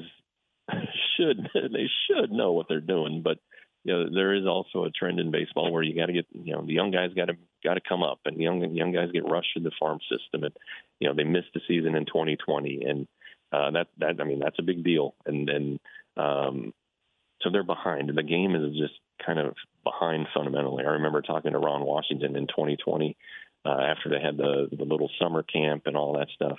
should they should know what they're doing, but you know there is also a trend in baseball where you got to get you know the young guys got to got to come up, and young young guys get rushed through the farm system, and you know they missed the season in 2020, and uh, that that I mean that's a big deal, and and um, so they're behind. The game is just kind of behind fundamentally. I remember talking to Ron Washington in 2020 uh, after they had the the little summer camp and all that stuff.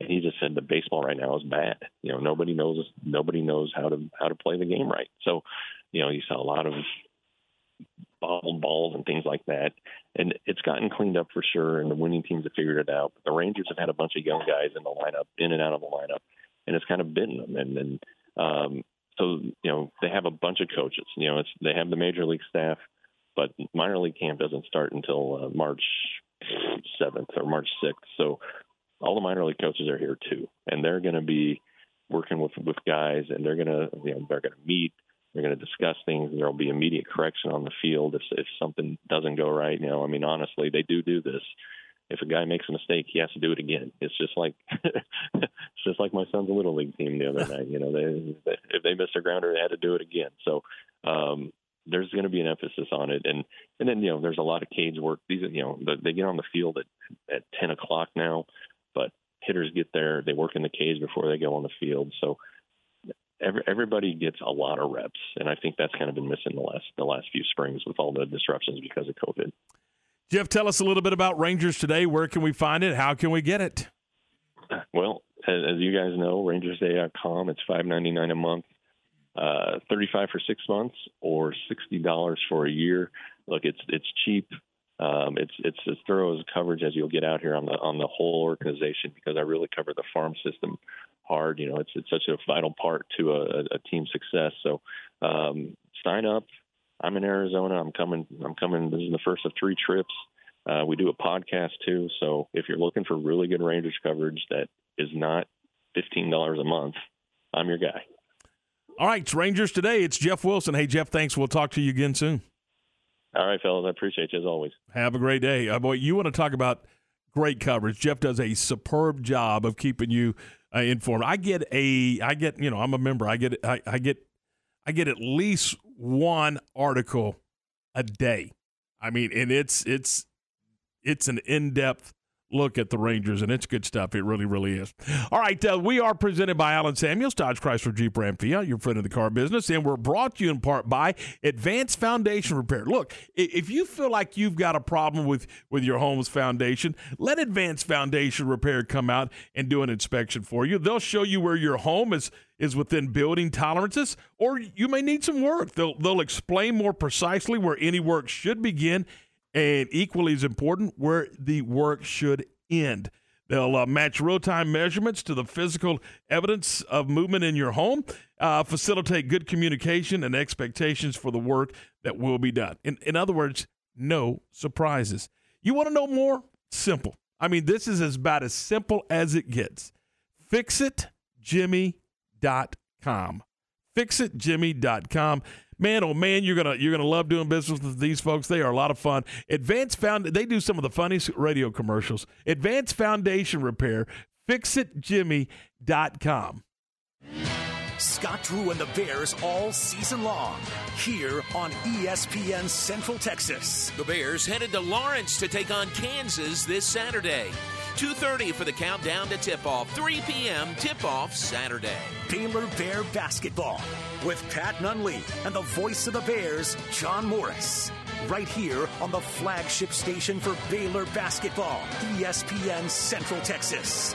And he just said the baseball right now is bad. You know, nobody knows nobody knows how to how to play the game right. So, you know, you saw a lot of bobbled balls and things like that. And it's gotten cleaned up for sure, and the winning teams have figured it out. But the Rangers have had a bunch of young guys in the lineup, in and out of the lineup, and it's kind of bitten them. And and um, so you know they have a bunch of coaches. You know, it's they have the major league staff, but minor league camp doesn't start until uh, March seventh or March sixth. So all the minor league coaches are here too, and they're going to be working with with guys, and they're going to you know they're going to meet, they're going to discuss things. There will be immediate correction on the field if if something doesn't go right. You know, I mean, honestly, they do do this. If a guy makes a mistake, he has to do it again. It's just like it's just like my son's little league team the other night. You know, they, they if they missed a grounder, they had to do it again. So um, there's going to be an emphasis on it, and and then you know there's a lot of cage work. These you know they get on the field at at 10 o'clock now but hitters get there, they work in the cage before they go on the field. So every, everybody gets a lot of reps, and I think that's kind of been missing the last the last few springs with all the disruptions because of COVID. Jeff, tell us a little bit about Rangers today. Where can we find it? How can we get it? Well, as, as you guys know, RangersToday.com. It's five ninety nine a month, uh, thirty five for six months, or sixty dollars for a year. Look, it's it's cheap. Um, it's it's as thorough as coverage as you'll get out here on the on the whole organization because I really cover the farm system hard. You know, it's it's such a vital part to a, a team's success. So um, sign up. I'm in Arizona. I'm coming. I'm coming. This is the first of three trips. Uh, we do a podcast too. So if you're looking for really good Rangers coverage that is not fifteen dollars a month, I'm your guy. All right, it's Rangers today. It's Jeff Wilson. Hey, Jeff, thanks. We'll talk to you again soon. All right, fellas. I appreciate you as always. Have a great day. Uh, boy, you want to talk about great coverage. Jeff does a superb job of keeping you uh, informed. I get a, I get, you know, I'm a member. I get, I, I get, I get at least one article a day. I mean, and it's, it's, it's an in depth look at the Rangers, and it's good stuff. It really, really is. All right, uh, we are presented by Allen Samuels, Dodge Chrysler Jeep Ram Fiat, your friend of the car business, and we're brought to you in part by Advanced Foundation Repair. Look, if you feel like you've got a problem with with your home's foundation, let Advanced Foundation Repair come out and do an inspection for you. They'll show you where your home is is within building tolerances, or you may need some work. They'll they'll explain more precisely where any work should begin and equally as important, where the work should end. They'll uh, match real time measurements to the physical evidence of movement in your home, uh, facilitate good communication and expectations for the work that will be done. In, in other words, no surprises. You want to know more? Simple. I mean, this is about as simple as it gets. FixItJimmy.com. fixitjimmy.com. Man, oh man, you're gonna you're gonna love doing business with these folks. They are a lot of fun. Advanced Found they do some of the funniest radio commercials. Advanced Foundation Repair, fixitjimmy.com. Scott Drew and the Bears all season long here on ESPN Central Texas. The Bears headed to Lawrence to take on Kansas this Saturday. 2:30 for the countdown to tip-off. 3 p.m. tip-off Saturday. Baylor Bear basketball with Pat Nunley and the voice of the Bears, John Morris. Right here on the flagship station for Baylor basketball, ESPN Central Texas.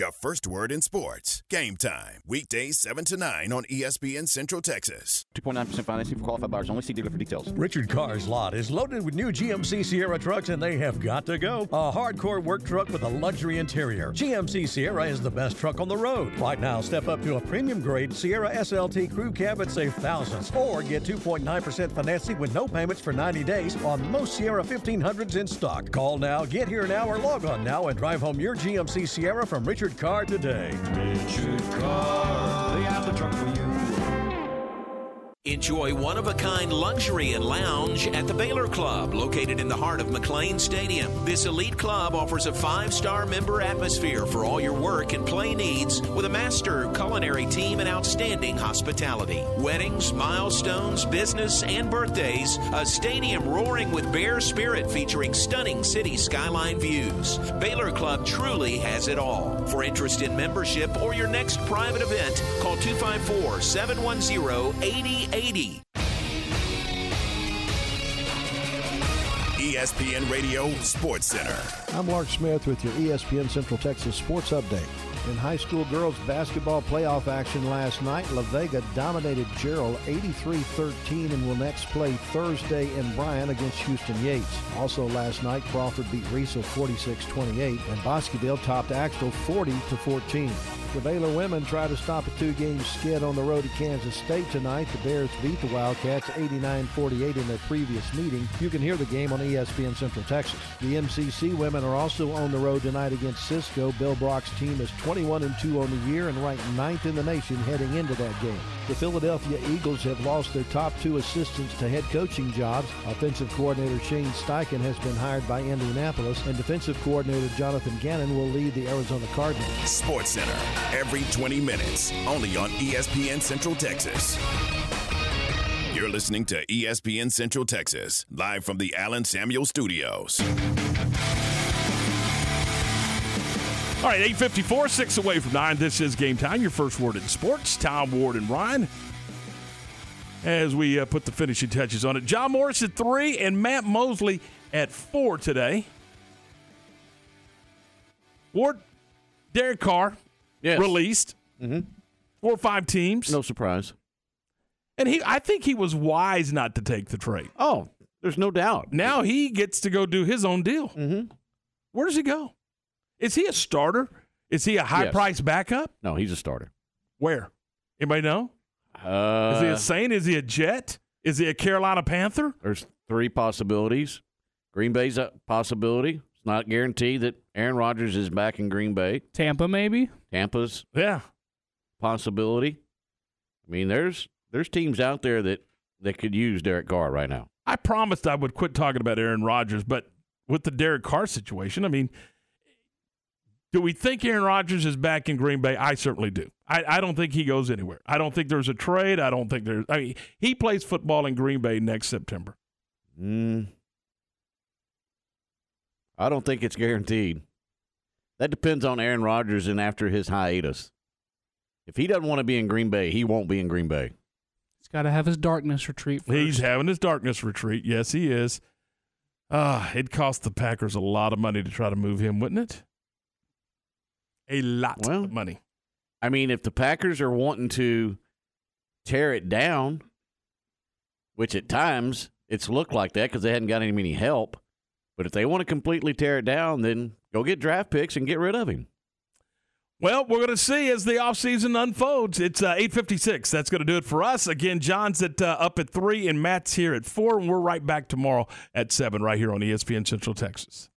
Your first word in sports. Game time. Weekdays 7 to 9 on ESPN Central Texas. 2.9% financing for qualified buyers only. See dealer for details. Richard Carr's lot is loaded with new GMC Sierra trucks and they have got to go. A hardcore work truck with a luxury interior. GMC Sierra is the best truck on the road. Right now, step up to a premium grade Sierra SLT crew cab and save thousands. Or get 2.9% financing with no payments for 90 days on most Sierra 1500s in stock. Call now, get here now, or log on now and drive home your GMC Sierra from Richard Carr today. Richard Carr, they have the truck for you. Enjoy one of a kind luxury and lounge at the Baylor Club, located in the heart of McLane Stadium. This elite club offers a five star member atmosphere for all your work and play needs with a master culinary team and outstanding hospitality. Weddings, milestones, business, and birthdays. A stadium roaring with bear spirit featuring stunning city skyline views. Baylor Club truly has it all. For interest in membership or your next private event, call 254 710 8080. ESPN Radio Sports Center. I'm Lark Smith with your ESPN Central Texas Sports Update. In high school girls basketball playoff action last night, La Vega dominated Jarrell 83-13 and will next play Thursday in Bryan against Houston Yates. Also last night, Crawford beat Riesel 46-28 and Bosqueville topped Axtell 40-14. The Baylor women try to stop a two-game skid on the road at Kansas State tonight. The Bears beat the Wildcats 89-48 in their previous meeting. You can hear the game on ESPN Central Texas. The MCC women are also on the road tonight against Cisco. Bill Brock's team is 21 and 2 on the year and ranked ninth in the nation heading into that game. The Philadelphia Eagles have lost their top two assistants to head coaching jobs. Offensive coordinator Shane Steichen has been hired by Indianapolis, and defensive coordinator Jonathan Gannon will lead the Arizona Cardinals. Sports Center. Every 20 minutes. Only on ESPN Central Texas. You're listening to ESPN Central Texas, live from the Allen Samuel Studios. All right, 854, six away from nine. This is game time. Your first word in sports. Tom Ward and Ryan. As we uh, put the finishing touches on it, John Morris at three and Matt Mosley at four today. Ward, Derek Carr released. Mm-hmm. Four or five teams. No surprise. And he, I think he was wise not to take the trade. Oh, there's no doubt. Now he gets to go do his own deal. Mm-hmm. Where does he go? Is he a starter Is he a high Yes. price backup? No, he's a starter. Where? Anybody know? Uh, Is he a Saint? Is he a Jet? Is he a Carolina Panther? There's three possibilities. Green Bay's a possibility. It's not guaranteed that Aaron Rodgers is back in Green Bay. Tampa, maybe. Tampa's yeah possibility. I mean, there's there's teams out there that that could use Derek Carr right now. I promised I would quit talking about Aaron Rodgers, but with the Derek Carr situation, I mean, do we think Aaron Rodgers is back in Green Bay? I certainly do. I, I don't think he goes anywhere. I don't think there's a trade. I don't think there's. I mean, he plays football in Green Bay next September. Mm. I don't think it's guaranteed. That depends on Aaron Rodgers and after his hiatus. If he doesn't want to be in Green Bay, he won't be in Green Bay. He's got to have his darkness retreat first. He's having his darkness retreat. Yes, he is. Ah, it cost the Packers a lot of money to try to move him, wouldn't it? A lot of money. I mean, if the Packers are wanting to tear it down, which at times it's looked like that because they hadn't got any many help, but if they want to completely tear it down, then go get draft picks and get rid of him. Well, we're going to see as the offseason unfolds. It's uh, 8.56. That's going to do it for us. Again, John's at uh, up at 3 and Matt's here at 4, and we're right back tomorrow at 7 right here on ESPN Central Texas.